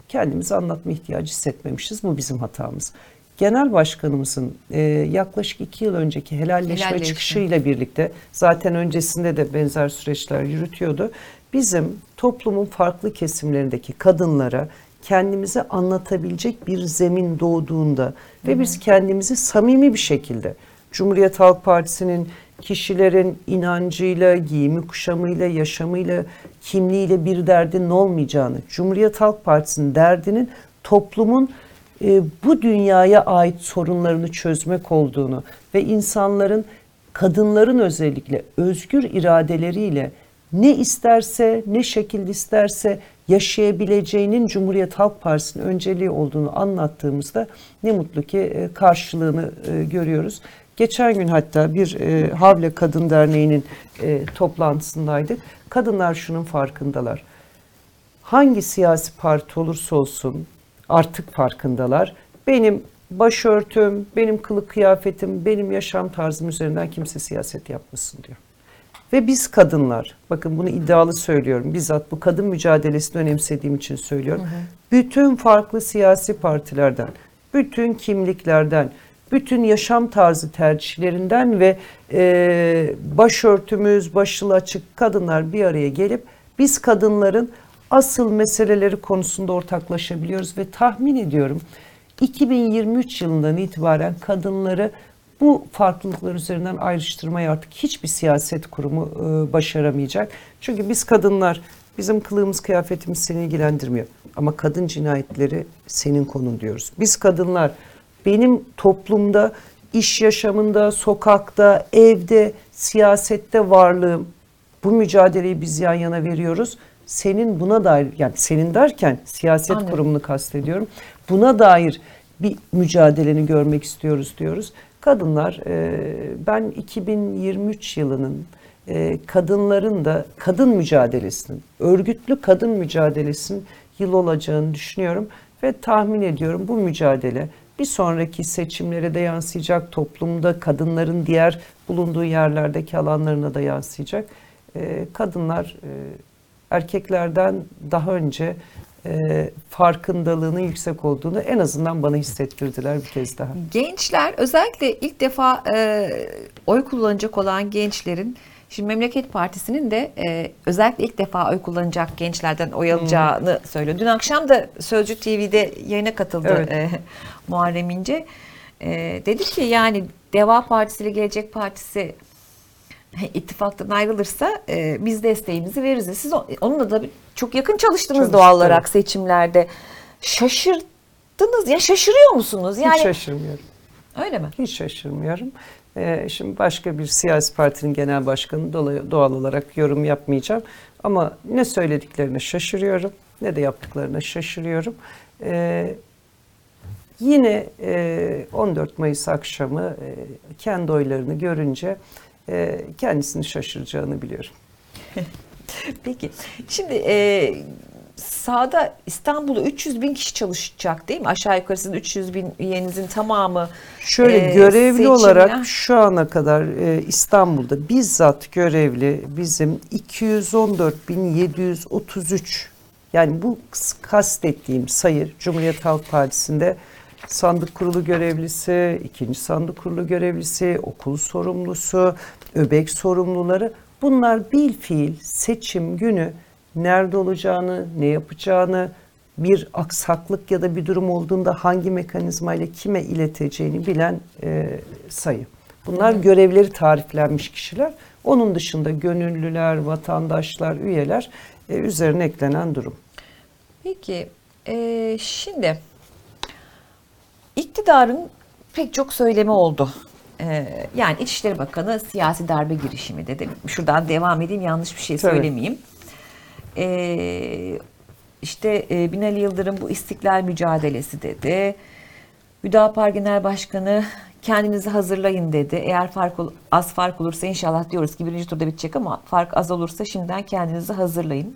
kendimizi anlatma ihtiyacı hissetmemişiz. Bu bizim hatamız. Genel başkanımızın e, yaklaşık iki yıl önceki helalleşme, Helalleşme. çıkışıyla birlikte zaten öncesinde de benzer süreçler yürütüyordu. Bizim toplumun farklı kesimlerindeki kadınlara kendimizi anlatabilecek bir zemin doğduğunda ve biz kendimizi samimi bir şekilde Cumhuriyet Halk Partisi'nin kişilerin inancıyla, giyimi kuşamıyla, yaşamıyla, kimliğiyle bir derdinin olmayacağını, Cumhuriyet Halk Partisi'nin derdinin toplumun e, bu dünyaya ait sorunlarını çözmek olduğunu ve insanların, kadınların özellikle özgür iradeleriyle ne isterse, ne şekilde isterse yaşayabileceğinin Cumhuriyet Halk Partisi'nin önceliği olduğunu anlattığımızda ne mutlu ki e, karşılığını e, görüyoruz. Geçen gün hatta bir e, Havle Kadın Derneği'nin e, toplantısındaydık. Kadınlar şunun farkındalar. Hangi siyasi parti olursa olsun artık farkındalar. Benim başörtüm, benim kılık kıyafetim, benim yaşam tarzım üzerinden kimse siyaset yapmasın diyor. Ve biz kadınlar, bakın bunu iddialı söylüyorum, bizzat bu kadın mücadelesini önemsediğim için söylüyorum. Bütün farklı siyasi partilerden, bütün kimliklerden, bütün yaşam tarzı tercihlerinden ve e, başörtümüz, başılı açık kadınlar bir araya gelip biz kadınların asıl meseleleri konusunda ortaklaşabiliyoruz ve tahmin ediyorum 2023 yılından itibaren kadınları bu farklılıklar üzerinden ayrıştırmayı artık hiçbir siyaset kurumu e, başaramayacak. Çünkü biz kadınlar bizim kılığımız kıyafetimiz seni ilgilendirmiyor. Ama kadın cinayetleri senin konun diyoruz. Biz kadınlar benim toplumda, iş yaşamında, sokakta, evde, siyasette varlığım bu mücadeleyi biz yan yana veriyoruz. Senin buna dair yani senin derken siyaset Anladım. kurumunu kastediyorum. Buna dair bir mücadeleni görmek istiyoruz diyoruz. Kadınlar e, ben 2023 yılının e, kadınların da kadın mücadelesinin, örgütlü kadın mücadelesinin yıl olacağını düşünüyorum. Ve tahmin ediyorum bu mücadele bir sonraki seçimlere de yansıyacak, toplumda kadınların diğer bulunduğu yerlerdeki alanlarına da yansıyacak. Ee, kadınlar e, erkeklerden daha önce e, farkındalığının yüksek olduğunu en azından bana hissettirdiler bir kez daha. Gençler özellikle ilk defa e, oy kullanacak olan gençlerin Şimdi Memleket Partisi'nin de e, özellikle ilk defa oy kullanacak gençlerden oy alacağını söylüyor. Dün akşam da Sözcü TV'de yayına katıldı Evet. e, Muharrem İnce. E, dedi ki yani Deva Partisi ile Gelecek Partisi ittifaktan ayrılırsa e, biz desteğimizi veririz. Siz onunla da çok yakın çalıştınız Çalıştık, doğal olarak seçimlerde. Şaşırdınız ya şaşırıyor musunuz? Yani Hiç şaşırmıyorum. öyle mi? Hiç şaşırmıyorum. Ee, şimdi başka bir siyasi partinin genel başkanı dolayı- doğal olarak yorum yapmayacağım. Ama ne söylediklerine şaşırıyorum ne de yaptıklarına şaşırıyorum. Ee, yine e, 14 Mayıs akşamı e, kendi oylarını görünce e, kendisini şaşıracağını biliyorum. Peki. Şimdi e, sahada İstanbul'da 300 bin kişi çalışacak değil mi? Aşağı yukarı sizin 300 bin üyenizin tamamı. Şöyle e, görevli seçimle- olarak şu ana kadar e, İstanbul'da bizzat görevli bizim 214.733 yani bu kastettiğim sayı Cumhuriyet Halk Partisi'nde sandık kurulu görevlisi, ikinci sandık kurulu görevlisi, okul sorumlusu, öbek sorumluları bunlar bil fiil seçim günü nerede olacağını, ne yapacağını, bir aksaklık ya da bir durum olduğunda hangi mekanizma ile kime ileteceğini bilen e, sayı. Bunlar görevleri tariflenmiş kişiler. Onun dışında gönüllüler, vatandaşlar, üyeler e, üzerine eklenen durum. Peki. e, şimdi iktidarın pek çok söylemi oldu. E, yani İçişleri Bakanı siyasi darbe girişimi dedi. Şuradan devam edeyim yanlış bir şey Tabii. söylemeyeyim. E, işte e, Binali Yıldırım bu istiklal mücadelesi dedi. Hüdapar Genel Başkanı kendinizi hazırlayın dedi. Eğer fark ol- az fark olursa inşallah diyoruz ki birinci turda bitecek ama fark az olursa şimdiden kendinizi hazırlayın.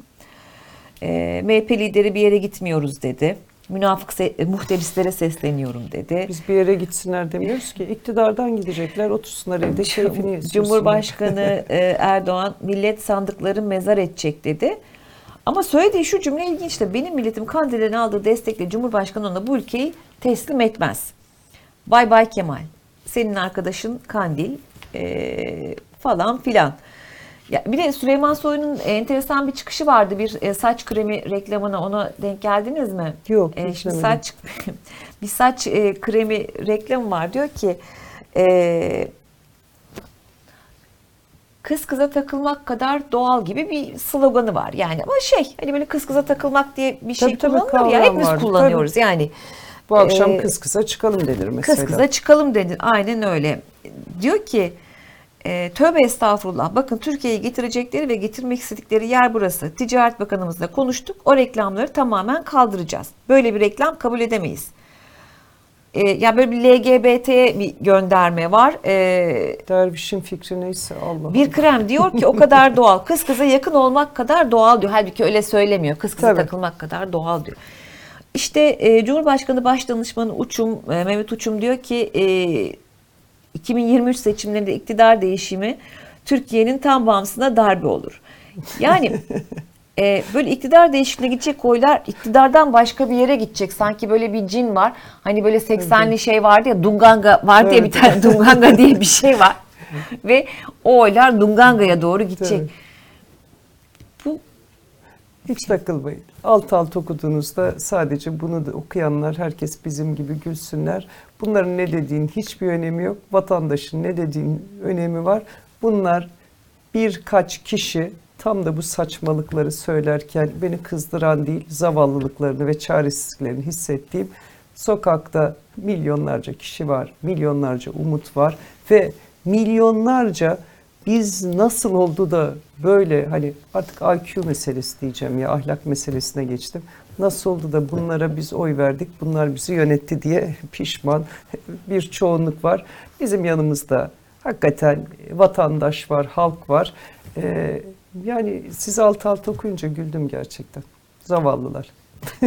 E, MHP lideri bir yere gitmiyoruz dedi. Münafık se- muhtelislere sesleniyorum dedi. Biz bir yere gitsinler demiyoruz ki iktidardan gidecekler otursunlar evde keyfini yaşasınlar. Cumhurbaşkanı e, Erdoğan millet sandıkları mezar edecek dedi. Ama söylediği şu cümle ilginç de benim milletim Kandil'den aldığı destekle Cumhurbaşkanı ona bu ülkeyi teslim etmez. Bay Bay Kemal, senin arkadaşın Kandil e, falan filan. Ya bir de Süleyman Soylu'nun enteresan bir çıkışı vardı bir e, saç kremi reklamına ona denk geldiniz mi? Yok, E, şimdi saç bir saç e, kremi reklamı var diyor ki e, kız kıza takılmak kadar doğal gibi bir sloganı var. Yani ama şey hani böyle kız kıza takılmak diye bir şey Tabii, tabii, kullanılır ya kavram hepimiz vardı. kullanıyoruz yani. Bu akşam Ee, kız kıza çıkalım denir mesela. Kız kıza çıkalım dedi. Aynen öyle. Diyor ki e, tövbe estağfurullah. Bakın Türkiye'yi getirecekleri ve getirmek istedikleri yer burası. Ticaret Bakanımızla konuştuk. O reklamları tamamen kaldıracağız. Böyle bir reklam kabul edemeyiz. E, ya böyle bir LGBT'ye bir gönderme var. E, Dervişin fikri neyse Allah. bir krem diyor ki o kadar doğal. Kız kıza yakın olmak kadar doğal diyor. Halbuki öyle söylemiyor. Kız kıza Tabii. takılmak kadar doğal diyor. İşte e, Cumhurbaşkanı Başdanışmanı Uçum, e, Mehmet Uçum diyor ki e, 2023 seçimlerinde iktidar değişimi Türkiye'nin tam bağımsızlığına darbe olur. Yani e, böyle iktidar değişikliğine gidecek oylar iktidardan başka bir yere gidecek. Sanki böyle bir cin var. Hani böyle 80'li şey vardı ya Dunganga var diye bir tane Dunganga diye bir şey var. Ve o oylar Dunganga'ya doğru gidecek. Evet. Bu Hiç takılmayın. Alt alt okuduğunuzda sadece bunu da okuyanlar herkes bizim gibi gülsünler. Bunların ne dediğin hiçbir önemi yok. Vatandaşın ne dediğin önemi var. Bunlar birkaç kişi tam da bu saçmalıkları söylerken beni kızdıran değil, zavallılıklarını ve çaresizliklerini hissettiğim sokakta milyonlarca kişi var, milyonlarca umut var ve milyonlarca biz nasıl oldu da böyle hani artık IQ meselesi diyeceğim ya ahlak meselesine geçtim. Nasıl oldu da bunlara biz oy verdik, bunlar bizi yönetti diye pişman bir çoğunluk var. Bizim yanımızda hakikaten vatandaş var, halk var. Ee, yani siz alt alt okuyunca güldüm gerçekten. Zavallılar.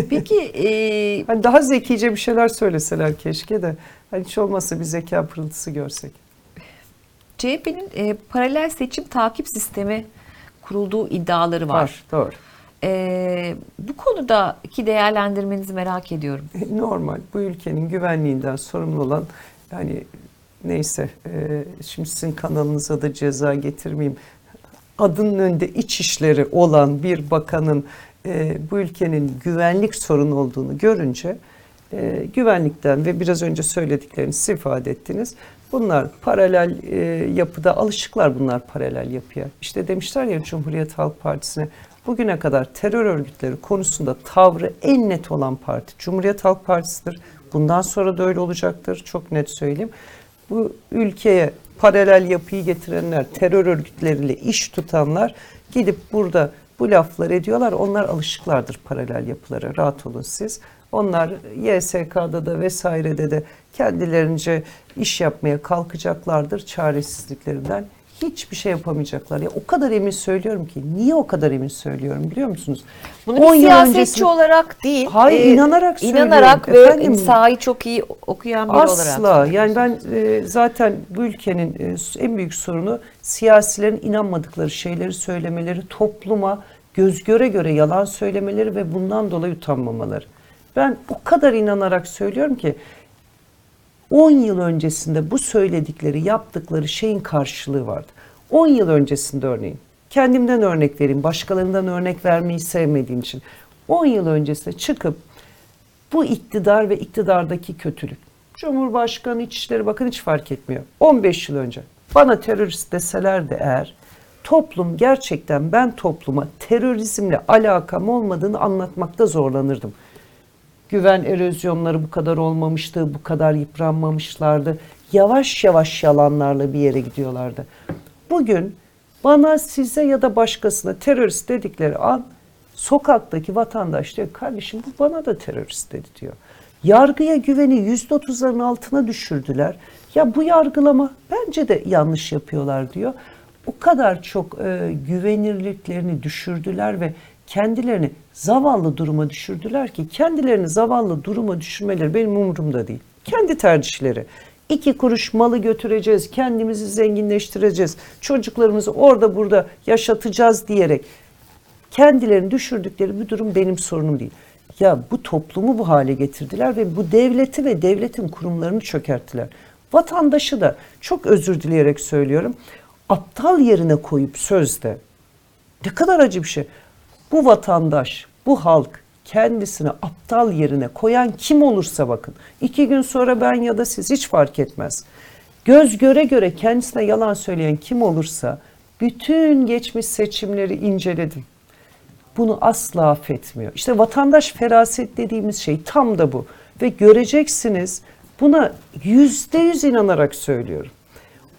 Peki e, Hani daha zekice bir şeyler söyleseler keşke de. Hani hiç olmazsa bir zeka pırıltısı görsek. CHP'nin e, paralel seçim takip sistemi kurulduğu iddiaları var. Var, doğru. E, bu konudaki değerlendirmenizi merak ediyorum. Normal. Bu ülkenin güvenliğinden sorumlu olan hani neyse e, şimdi sizin kanalınıza da ceza getirmeyeyim. Adının önünde iç işleri olan bir bakanın e, bu ülkenin güvenlik sorunu olduğunu görünce e, güvenlikten ve biraz önce söylediklerini siz ifade ettiniz. Bunlar paralel e, yapıda alışıklar bunlar paralel yapıya. İşte demişler ya Cumhuriyet Halk Partisi'ne bugüne kadar terör örgütleri konusunda tavrı en net olan parti Cumhuriyet Halk Partisi'dir. Bundan sonra da öyle olacaktır. Çok net söyleyeyim. Bu ülkeye paralel yapıyı getirenler, terör örgütleriyle iş tutanlar gidip burada bu laflar ediyorlar. Onlar alışıklardır paralel yapılara. Rahat olun siz. Onlar YSK'da da vesairede de kendilerince iş yapmaya kalkacaklardır çaresizliklerinden. Hiçbir şey yapamayacaklar. Ya o kadar emin söylüyorum ki. Niye o kadar emin söylüyorum biliyor musunuz? Bunu 10 bir siyasetçi öncesinde- olarak değil. Hayır, inanarak inanarak söylüyorum. ve Efendim? sahayı çok iyi okuyan biri olarak. Asla. Yani ben e, zaten bu ülkenin e, en büyük sorunu siyasilerin inanmadıkları şeyleri söylemeleri, topluma göz göre göre yalan söylemeleri ve bundan dolayı utanmamaları. Ben o kadar inanarak söylüyorum ki 10 yıl öncesinde bu söyledikleri, yaptıkları şeyin karşılığı vardı. 10 yıl öncesinde örneğin. Kendimden örnek vereyim. Başkalarından örnek vermeyi sevmediğim için. 10 yıl öncesinde çıkıp bu iktidar ve iktidardaki kötülük. Cumhurbaşkanı, İçişleri Bakanı hiç fark etmiyor. 15 yıl önce bana terörist deselerdi eğer toplum gerçekten ben topluma terörizmle alakam olmadığını anlatmakta zorlanırdım. Güven erozyonları bu kadar olmamıştı, bu kadar yıpranmamışlardı. Yavaş yavaş yalanlarla bir yere gidiyorlardı. Bugün bana, size ya da başkasına terörist dedikleri an sokaktaki vatandaş diyor kardeşim bu bana da terörist dedi diyor. Yargıya güveni yüzde otuzların altına düşürdüler. Ya bu yargılama bence de yanlış yapıyorlar diyor. O kadar çok e, güvenirliklerini düşürdüler ve kendilerini zavallı duruma düşürdüler ki kendilerini zavallı duruma düşürmeleri benim umurumda değil. Kendi tercihleri. İki kuruş malı götüreceğiz, kendimizi zenginleştireceğiz, çocuklarımızı orada burada yaşatacağız diyerek kendilerini düşürdükleri bir durum benim sorunum değil. Ya bu toplumu bu hale getirdiler ve bu devleti ve devletin kurumlarını çökerttiler. Vatandaşı da çok özür dileyerek söylüyorum. Aptal yerine koyup sözde ne kadar acı bir şey. Bu vatandaş, bu halk kendisini aptal yerine koyan kim olursa bakın. iki gün sonra ben ya da siz hiç fark etmez. Göz göre göre kendisine yalan söyleyen kim olursa bütün geçmiş seçimleri inceledim. Bunu asla affetmiyor. İşte vatandaş feraset dediğimiz şey tam da bu. Ve göreceksiniz buna yüzde yüz inanarak söylüyorum.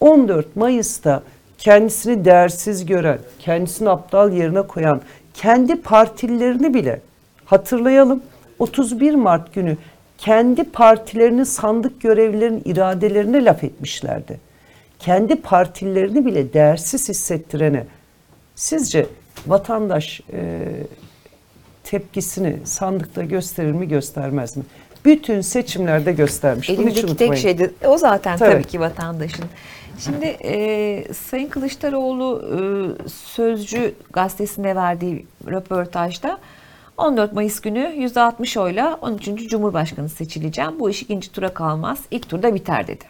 14 Mayıs'ta kendisini değersiz gören, kendisini aptal yerine koyan, kendi partililerini bile hatırlayalım. 31 Mart günü kendi partilerinin sandık görevlilerinin iradelerine laf etmişlerdi. Kendi partilerini bile değersiz hissettirene sizce vatandaş e, tepkisini sandıkta gösterir mi göstermez mi? Bütün seçimlerde göstermiş. Elindeki tek şey de o zaten Tabii. tabii, ki vatandaşın. Şimdi e, Sayın Kılıçdaroğlu e, Sözcü gazetesine verdiği röportajda 14 Mayıs günü %60 oyla 13. Cumhurbaşkanı seçileceğim. Bu iş ikinci tura kalmaz. İlk turda biter dedi.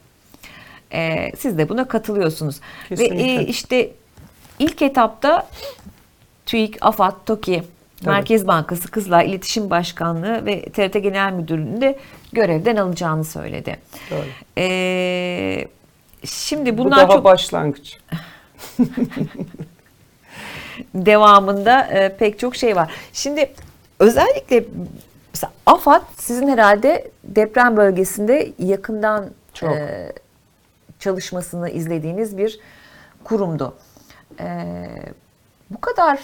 E, siz de buna katılıyorsunuz. Ve Kesinlikle. e, işte ilk etapta TÜİK, AFAD, TOKİ, Merkez Bankası, Kızılay İletişim Başkanlığı ve TRT Genel Müdürlüğü'nü de görevden alacağını söyledi. Doğru. Ee, şimdi Bu bunlar daha çok başlangıç. devamında e, pek çok şey var. Şimdi özellikle mesela AFAD sizin herhalde deprem bölgesinde yakından Çok. e, çalışmasını izlediğiniz bir kurumdu. E, bu kadar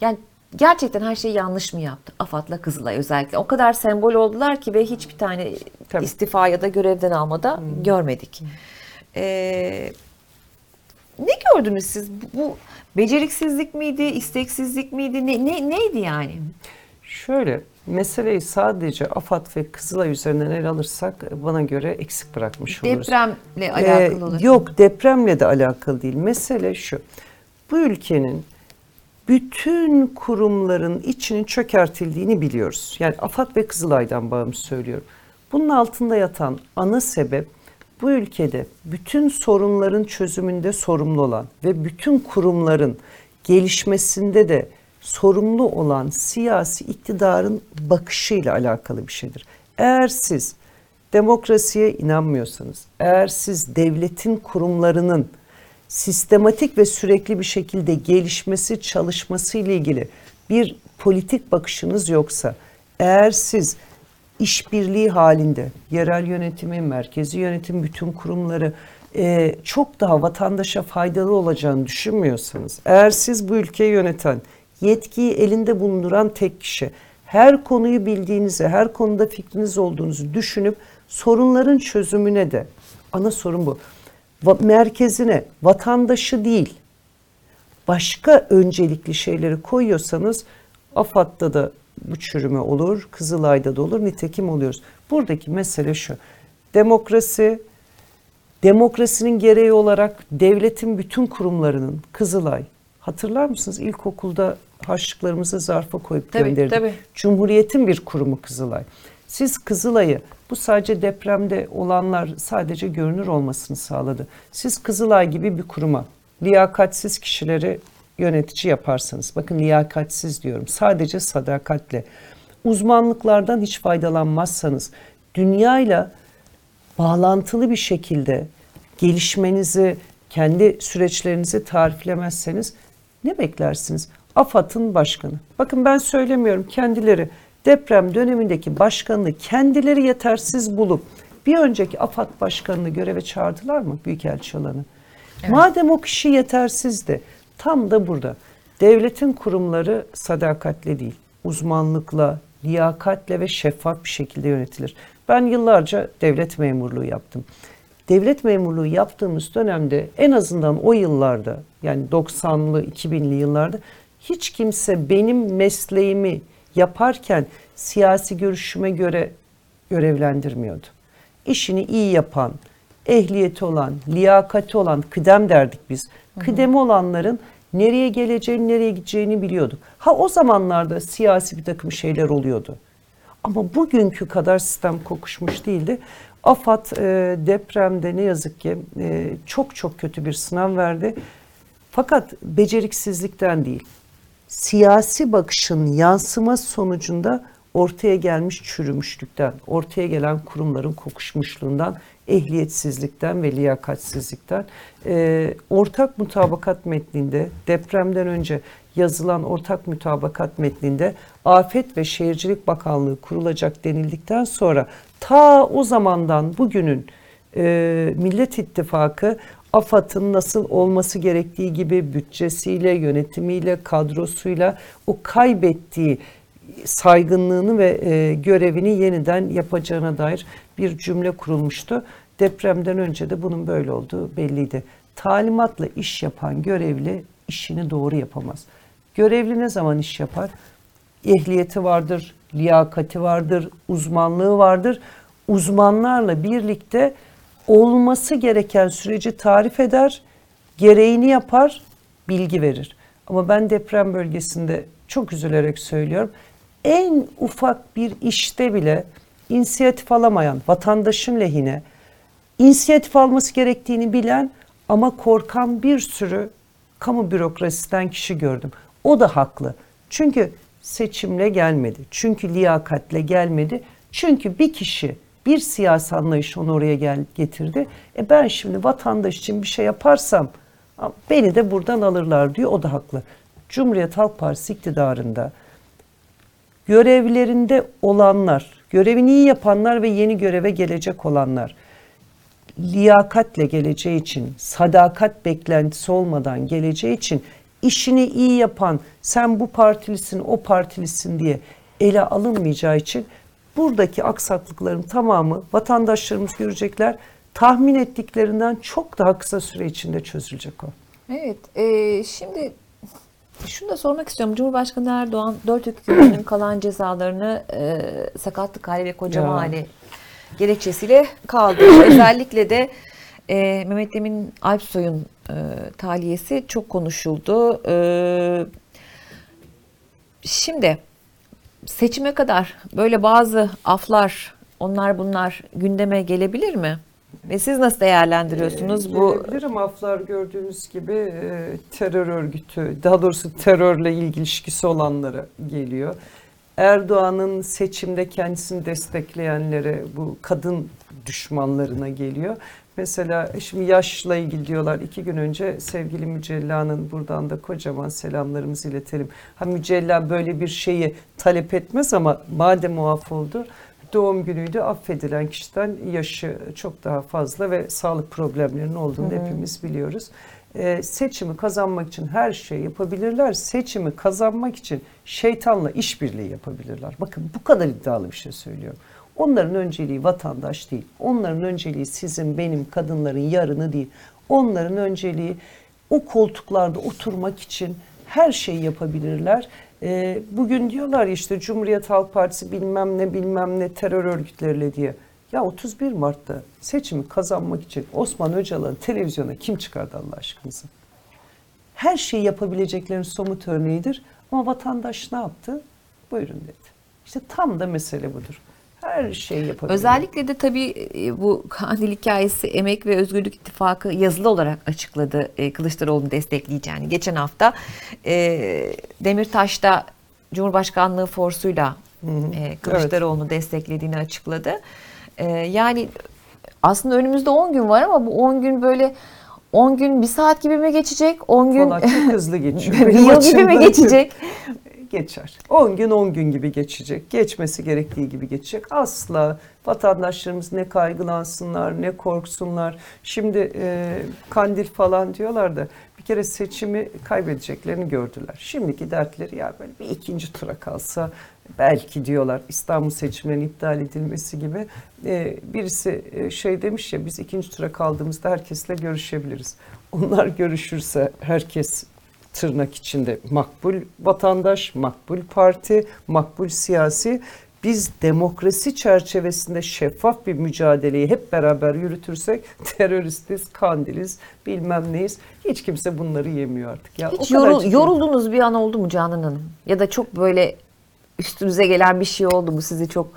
yani gerçekten her şeyi yanlış mı yaptı? AFAD'la Kızılay özellikle. O kadar sembol oldular ki ve hiçbir tane Tabii. istifa ya da görevden almada görmedik. Ee, ne gördünüz siz? Bu, beceriksizlik miydi, isteksizlik miydi? Ne, ne neydi yani? Şöyle, meseleyi sadece AFAD ve Kızılay üzerinden ele alırsak bana göre eksik bırakmış oluruz. Depremle Ee, alakalı olarak. yok depremle de alakalı değil. Mesele şu. Bu ülkenin bütün kurumların içinin çökertildiğini biliyoruz. Yani AFAD ve Kızılay'dan bağımsız söylüyorum. Bunun altında yatan ana sebep bu ülkede bütün sorunların çözümünde sorumlu olan ve bütün kurumların gelişmesinde de sorumlu olan siyasi iktidarın bakışıyla alakalı bir şeydir. Eğer siz demokrasiye inanmıyorsanız, eğer siz devletin kurumlarının sistematik ve sürekli bir şekilde gelişmesi, çalışması ile ilgili bir politik bakışınız yoksa, eğer siz işbirliği halinde yerel yönetimi, merkezi yönetim, bütün kurumları e, çok daha vatandaşa faydalı olacağını düşünmüyorsanız, eğer siz bu ülkeyi yöneten, yetkiyi elinde bulunduran tek kişi, her konuyu bildiğinizi, her konuda fikriniz olduğunuzu düşünüp sorunların çözümüne de, ana sorun bu, merkezine vatandaşı değil, başka öncelikli şeyleri koyuyorsanız AFAD'da da bu çürüme olur, Kızılay'da da olur, nitekim oluyoruz. Buradaki mesele şu, demokrasi, demokrasinin gereği olarak devletin bütün kurumlarının, Kızılay, hatırlar mısınız ilkokulda harçlıklarımızı zarfa koyup Tabii, gönderdik. tabii. Cumhuriyetin bir kurumu Kızılay. Siz Kızılay'ı bu sadece depremde olanlar sadece görünür olmasını sağladı. Siz Kızılay gibi bir kuruma liyakatsiz kişileri yönetici yaparsanız, bakın liyakatsiz diyorum, sadece sadakatle, uzmanlıklardan hiç faydalanmazsanız, dünyayla bağlantılı bir şekilde gelişmenizi, kendi süreçlerinizi tariflemezseniz ne beklersiniz? AFAD'ın başkanı. Bakın ben söylemiyorum kendileri deprem dönemindeki başkanını kendileri yetersiz bulup bir önceki AFAD başkanını göreve çağırdılar mı Büyükelçi olanı? Madem o kişi yetersizdi tam da burada devletin kurumları sadakatle değil uzmanlıkla, liyakatle ve şeffaf bir şekilde yönetilir. Ben yıllarca devlet memurluğu yaptım. Devlet memurluğu yaptığımız dönemde en azından o yıllarda yani 90'lı 2000'li yıllarda hiç kimse benim mesleğimi yaparken siyasi görüşüme göre görevlendirmiyordu. İşini iyi yapan, ehliyeti olan, liyakati olan, kıdem derdik biz. Kıdemi olanların nereye geleceğini, nereye gideceğini biliyorduk. Ha o zamanlarda siyasi bir takım şeyler oluyordu. Ama bugünkü kadar sistem kokuşmuş değildi. AFAD e, depremde ne yazık ki e, çok çok kötü bir sınav verdi. Fakat beceriksizlikten değil, siyasi bakışın yansıması sonucunda ortaya gelmiş çürümüşlükten, ortaya gelen kurumların kokuşmuşluğundan, ehliyetsizlikten ve liyakatsizlikten. E, ortak mutabakat metninde depremden önce yazılan ortak mutabakat metninde Afet ve Şehircilik Bakanlığı kurulacak denildikten sonra ta o zamandan bugünün e, Millet İttifakı AFAD'ın nasıl olması gerektiği gibi bütçesiyle, yönetimiyle, kadrosuyla o kaybettiği saygınlığını ve e, görevini yeniden yapacağına dair bir cümle kurulmuştu. Depremden önce de bunun böyle olduğu belliydi. Talimatla iş yapan görevli işini doğru yapamaz. Görevli ne zaman iş yapar? Ehliyeti vardır, liyakati vardır, uzmanlığı vardır. Uzmanlarla birlikte olması gereken süreci tarif eder, gereğini yapar, bilgi verir. Ama ben deprem bölgesinde çok üzülerek söylüyorum. En ufak bir işte bile inisiyatif alamayan, vatandaşın lehine inisiyatif alması gerektiğini bilen ama korkan bir sürü kamu bürokrasisinden kişi gördüm. O da haklı. Çünkü seçimle gelmedi. Çünkü liyakatle gelmedi. Çünkü bir kişi bir siyasi anlayış onu oraya gel, getirdi. E ben şimdi vatandaş için bir şey yaparsam beni de buradan alırlar diyor. O da haklı. Cumhuriyet Halk Partisi iktidarında görevlerinde olanlar, görevini iyi yapanlar ve yeni göreve gelecek olanlar liyakatle geleceği için, sadakat beklentisi olmadan geleceği için işini iyi yapan, sen bu partilisin, o partilisin diye ele alınmayacağı için buradaki aksaklıkların tamamı vatandaşlarımız görecekler. Tahmin ettiklerinden çok daha kısa süre içinde çözülecek o. Evet, e, şimdi Şunu da sormak istiyorum. Cumhurbaşkanı Erdoğan 4 hükümetin kalan cezalarını e, sakatlık hali ve kocama hali gerekçesiyle kaldırdı. Özellikle de e, Mehmet Emin Alpsoy'un e, taliyesi çok konuşuldu. E, şimdi seçime kadar böyle bazı aflar, onlar bunlar gündeme gelebilir mi? Ve siz nasıl değerlendiriyorsunuz bu Gelebilir aflar gördüğünüz gibi e, terör örgütü, daha doğrusu terörle ilişkisi olanlara geliyor. Erdoğan'ın seçimde kendisini destekleyenlere, bu kadın düşmanlarına geliyor. Mesela şimdi yaşla ilgili diyorlar. iki gün önce sevgili Mücella'nın buradan da kocaman selamlarımızı iletelim. Ha Mücella böyle bir şeyi talep etmez ama madem muaf oldu doğum günüydü affedilen kişiden yaşı çok daha fazla ve sağlık problemlerinin olduğunu hepimiz biliyoruz. Ee, seçimi kazanmak için her şey yapabilirler. Seçimi kazanmak için şeytanla işbirliği yapabilirler. Bakın bu kadar iddialı bir şey söylüyorum. Onların önceliği vatandaş değil. Onların önceliği sizin, benim, kadınların yarını değil. Onların önceliği o koltuklarda oturmak için her şeyi yapabilirler. Ee, bugün diyorlar işte Cumhuriyet Halk Partisi bilmem ne bilmem ne terör örgütleriyle diye. Ya 31 Mart'ta seçimi kazanmak için Osman Öcalan'ı televizyona kim çıkardı Allah aşkınıza? Her şeyi yapabileceklerin somut örneğidir. Ama vatandaş ne yaptı? Buyurun dedi. İşte tam da mesele budur. Her şeyi yapabilir. Özellikle de tabii e, bu Kandil hikayesi Emek ve Özgürlük İttifakı yazılı olarak açıkladı e, Kılıçdaroğlu'nu destekleyeceğini. Geçen hafta e, Demirtaş'ta Cumhurbaşkanlığı forsuyla Kılıçdaroğlu'nu desteklediğini açıkladı. Yani aslında önümüzde 10 gün var ama bu 10 gün böyle 10 gün bir saat gibi mi geçecek? 10 gün Valla çok hızlı geçiyor. bir yıl gibi mi geçecek? geçer. 10 gün 10 gün gibi geçecek. Geçmesi gerektiği gibi geçecek. Asla vatandaşlarımız ne kaygılansınlar ne korksunlar. Şimdi e, kandil falan diyorlar da bir kere seçimi kaybedeceklerini gördüler. Şimdiki dertleri ya böyle bir ikinci tura kalsa belki diyorlar İstanbul seçimlerinin iptal edilmesi gibi. E, birisi e, şey demiş ya biz ikinci tura kaldığımızda herkesle görüşebiliriz. Onlar görüşürse herkes tırnak içinde makbul vatandaş, makbul parti, makbul siyasi. Biz demokrasi çerçevesinde şeffaf bir mücadeleyi hep beraber yürütürsek teröristiz, kandiliz, bilmem neyiz. Hiç kimse bunları yemiyor artık. Ya Hiç yorul- ciddi- yoruldunuz bir an oldu mu Canan Hanım? Ya da çok böyle üstünüze gelen bir şey oldu mu sizi çok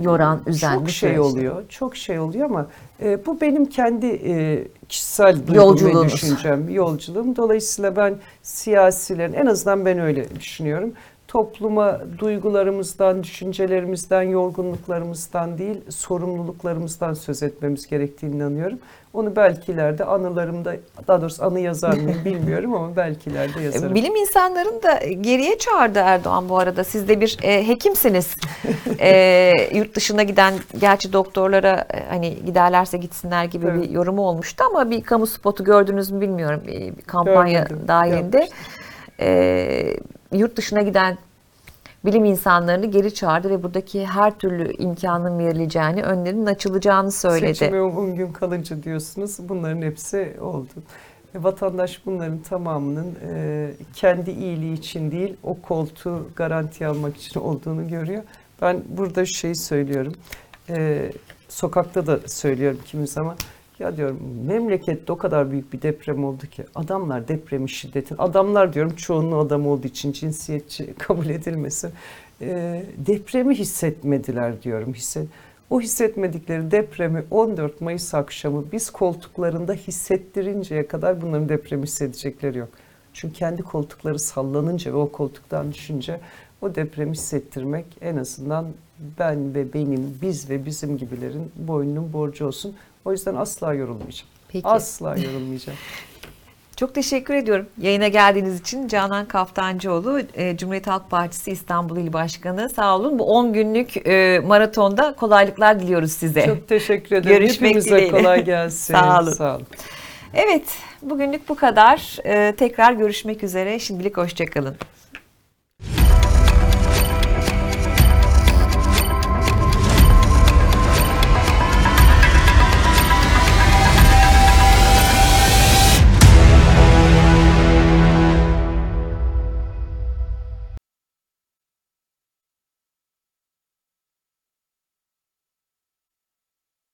yoran, üzen çok bir şey süreçte? oluyor. Çok şey oluyor ama e, bu benim kendi e, kişisel duygum ve düşüncem, yolculuğum. Dolayısıyla ben siyasilerin en azından ben öyle düşünüyorum. Topluma duygularımızdan, düşüncelerimizden, yorgunluklarımızdan değil, sorumluluklarımızdan söz etmemiz gerektiğini inanıyorum. Onu belki ileride anılarımda, daha doğrusu anı yazar mıyım bilmiyorum ama belki ileride yazarım. Bilim insanların da geriye çağırdı Erdoğan bu arada. Siz de bir e, hekimsiniz. e, yurt dışına giden, gerçi doktorlara e, hani giderlerse gitsinler gibi Evet. bir yorumu olmuştu ama bir kamu spotu gördünüz mü bilmiyorum. Bir, kampanya Görmedim, dahilinde. yapmıştım. E, yurt dışına giden bilim insanlarını geri çağırdı ve buradaki her türlü imkanın verileceğini, önlerinin açılacağını söyledi. Seçime 10 gün kalınca diyorsunuz. Bunların hepsi oldu. E, Vatandaş bunların tamamının e, kendi iyiliği için değil, o koltuğu garanti almak için olduğunu görüyor. Ben burada şeyi söylüyorum. E, sokakta da söylüyorum kimi zaman. Ya diyorum memlekette o kadar büyük bir deprem oldu ki adamlar depremin şiddetin adamlar diyorum çoğunluğu adam olduğu için cinsiyetçi kabul edilmesin. E, depremi hissetmediler diyorum. Hisset o hissetmedikleri depremi 14 Mayıs akşamı biz koltuklarında hissettirinceye kadar bunların depremi hissedecekleri yok. Çünkü kendi koltukları sallanınca ve o koltuktan düşünce o depremi hissettirmek en azından ben ve benim, biz ve bizim gibilerin boynunun borcu olsun. O yüzden asla yorulmayacağım. Peki. Asla yorulmayacağım. Çok teşekkür ediyorum yayına geldiğiniz için. Canan Kaftancıoğlu, e, Cumhuriyet Halk Partisi İstanbul İl Başkanı. Sağ olun. Bu 10 günlük e, maratonda kolaylıklar diliyoruz size. Çok teşekkür ederim. Görüşmek Hepimize dileğiyle. kolay gelsin. Sağ olun. Sağ olun. Evet, bugünlük bu kadar. E, tekrar görüşmek üzere. Şimdilik hoşçakalın.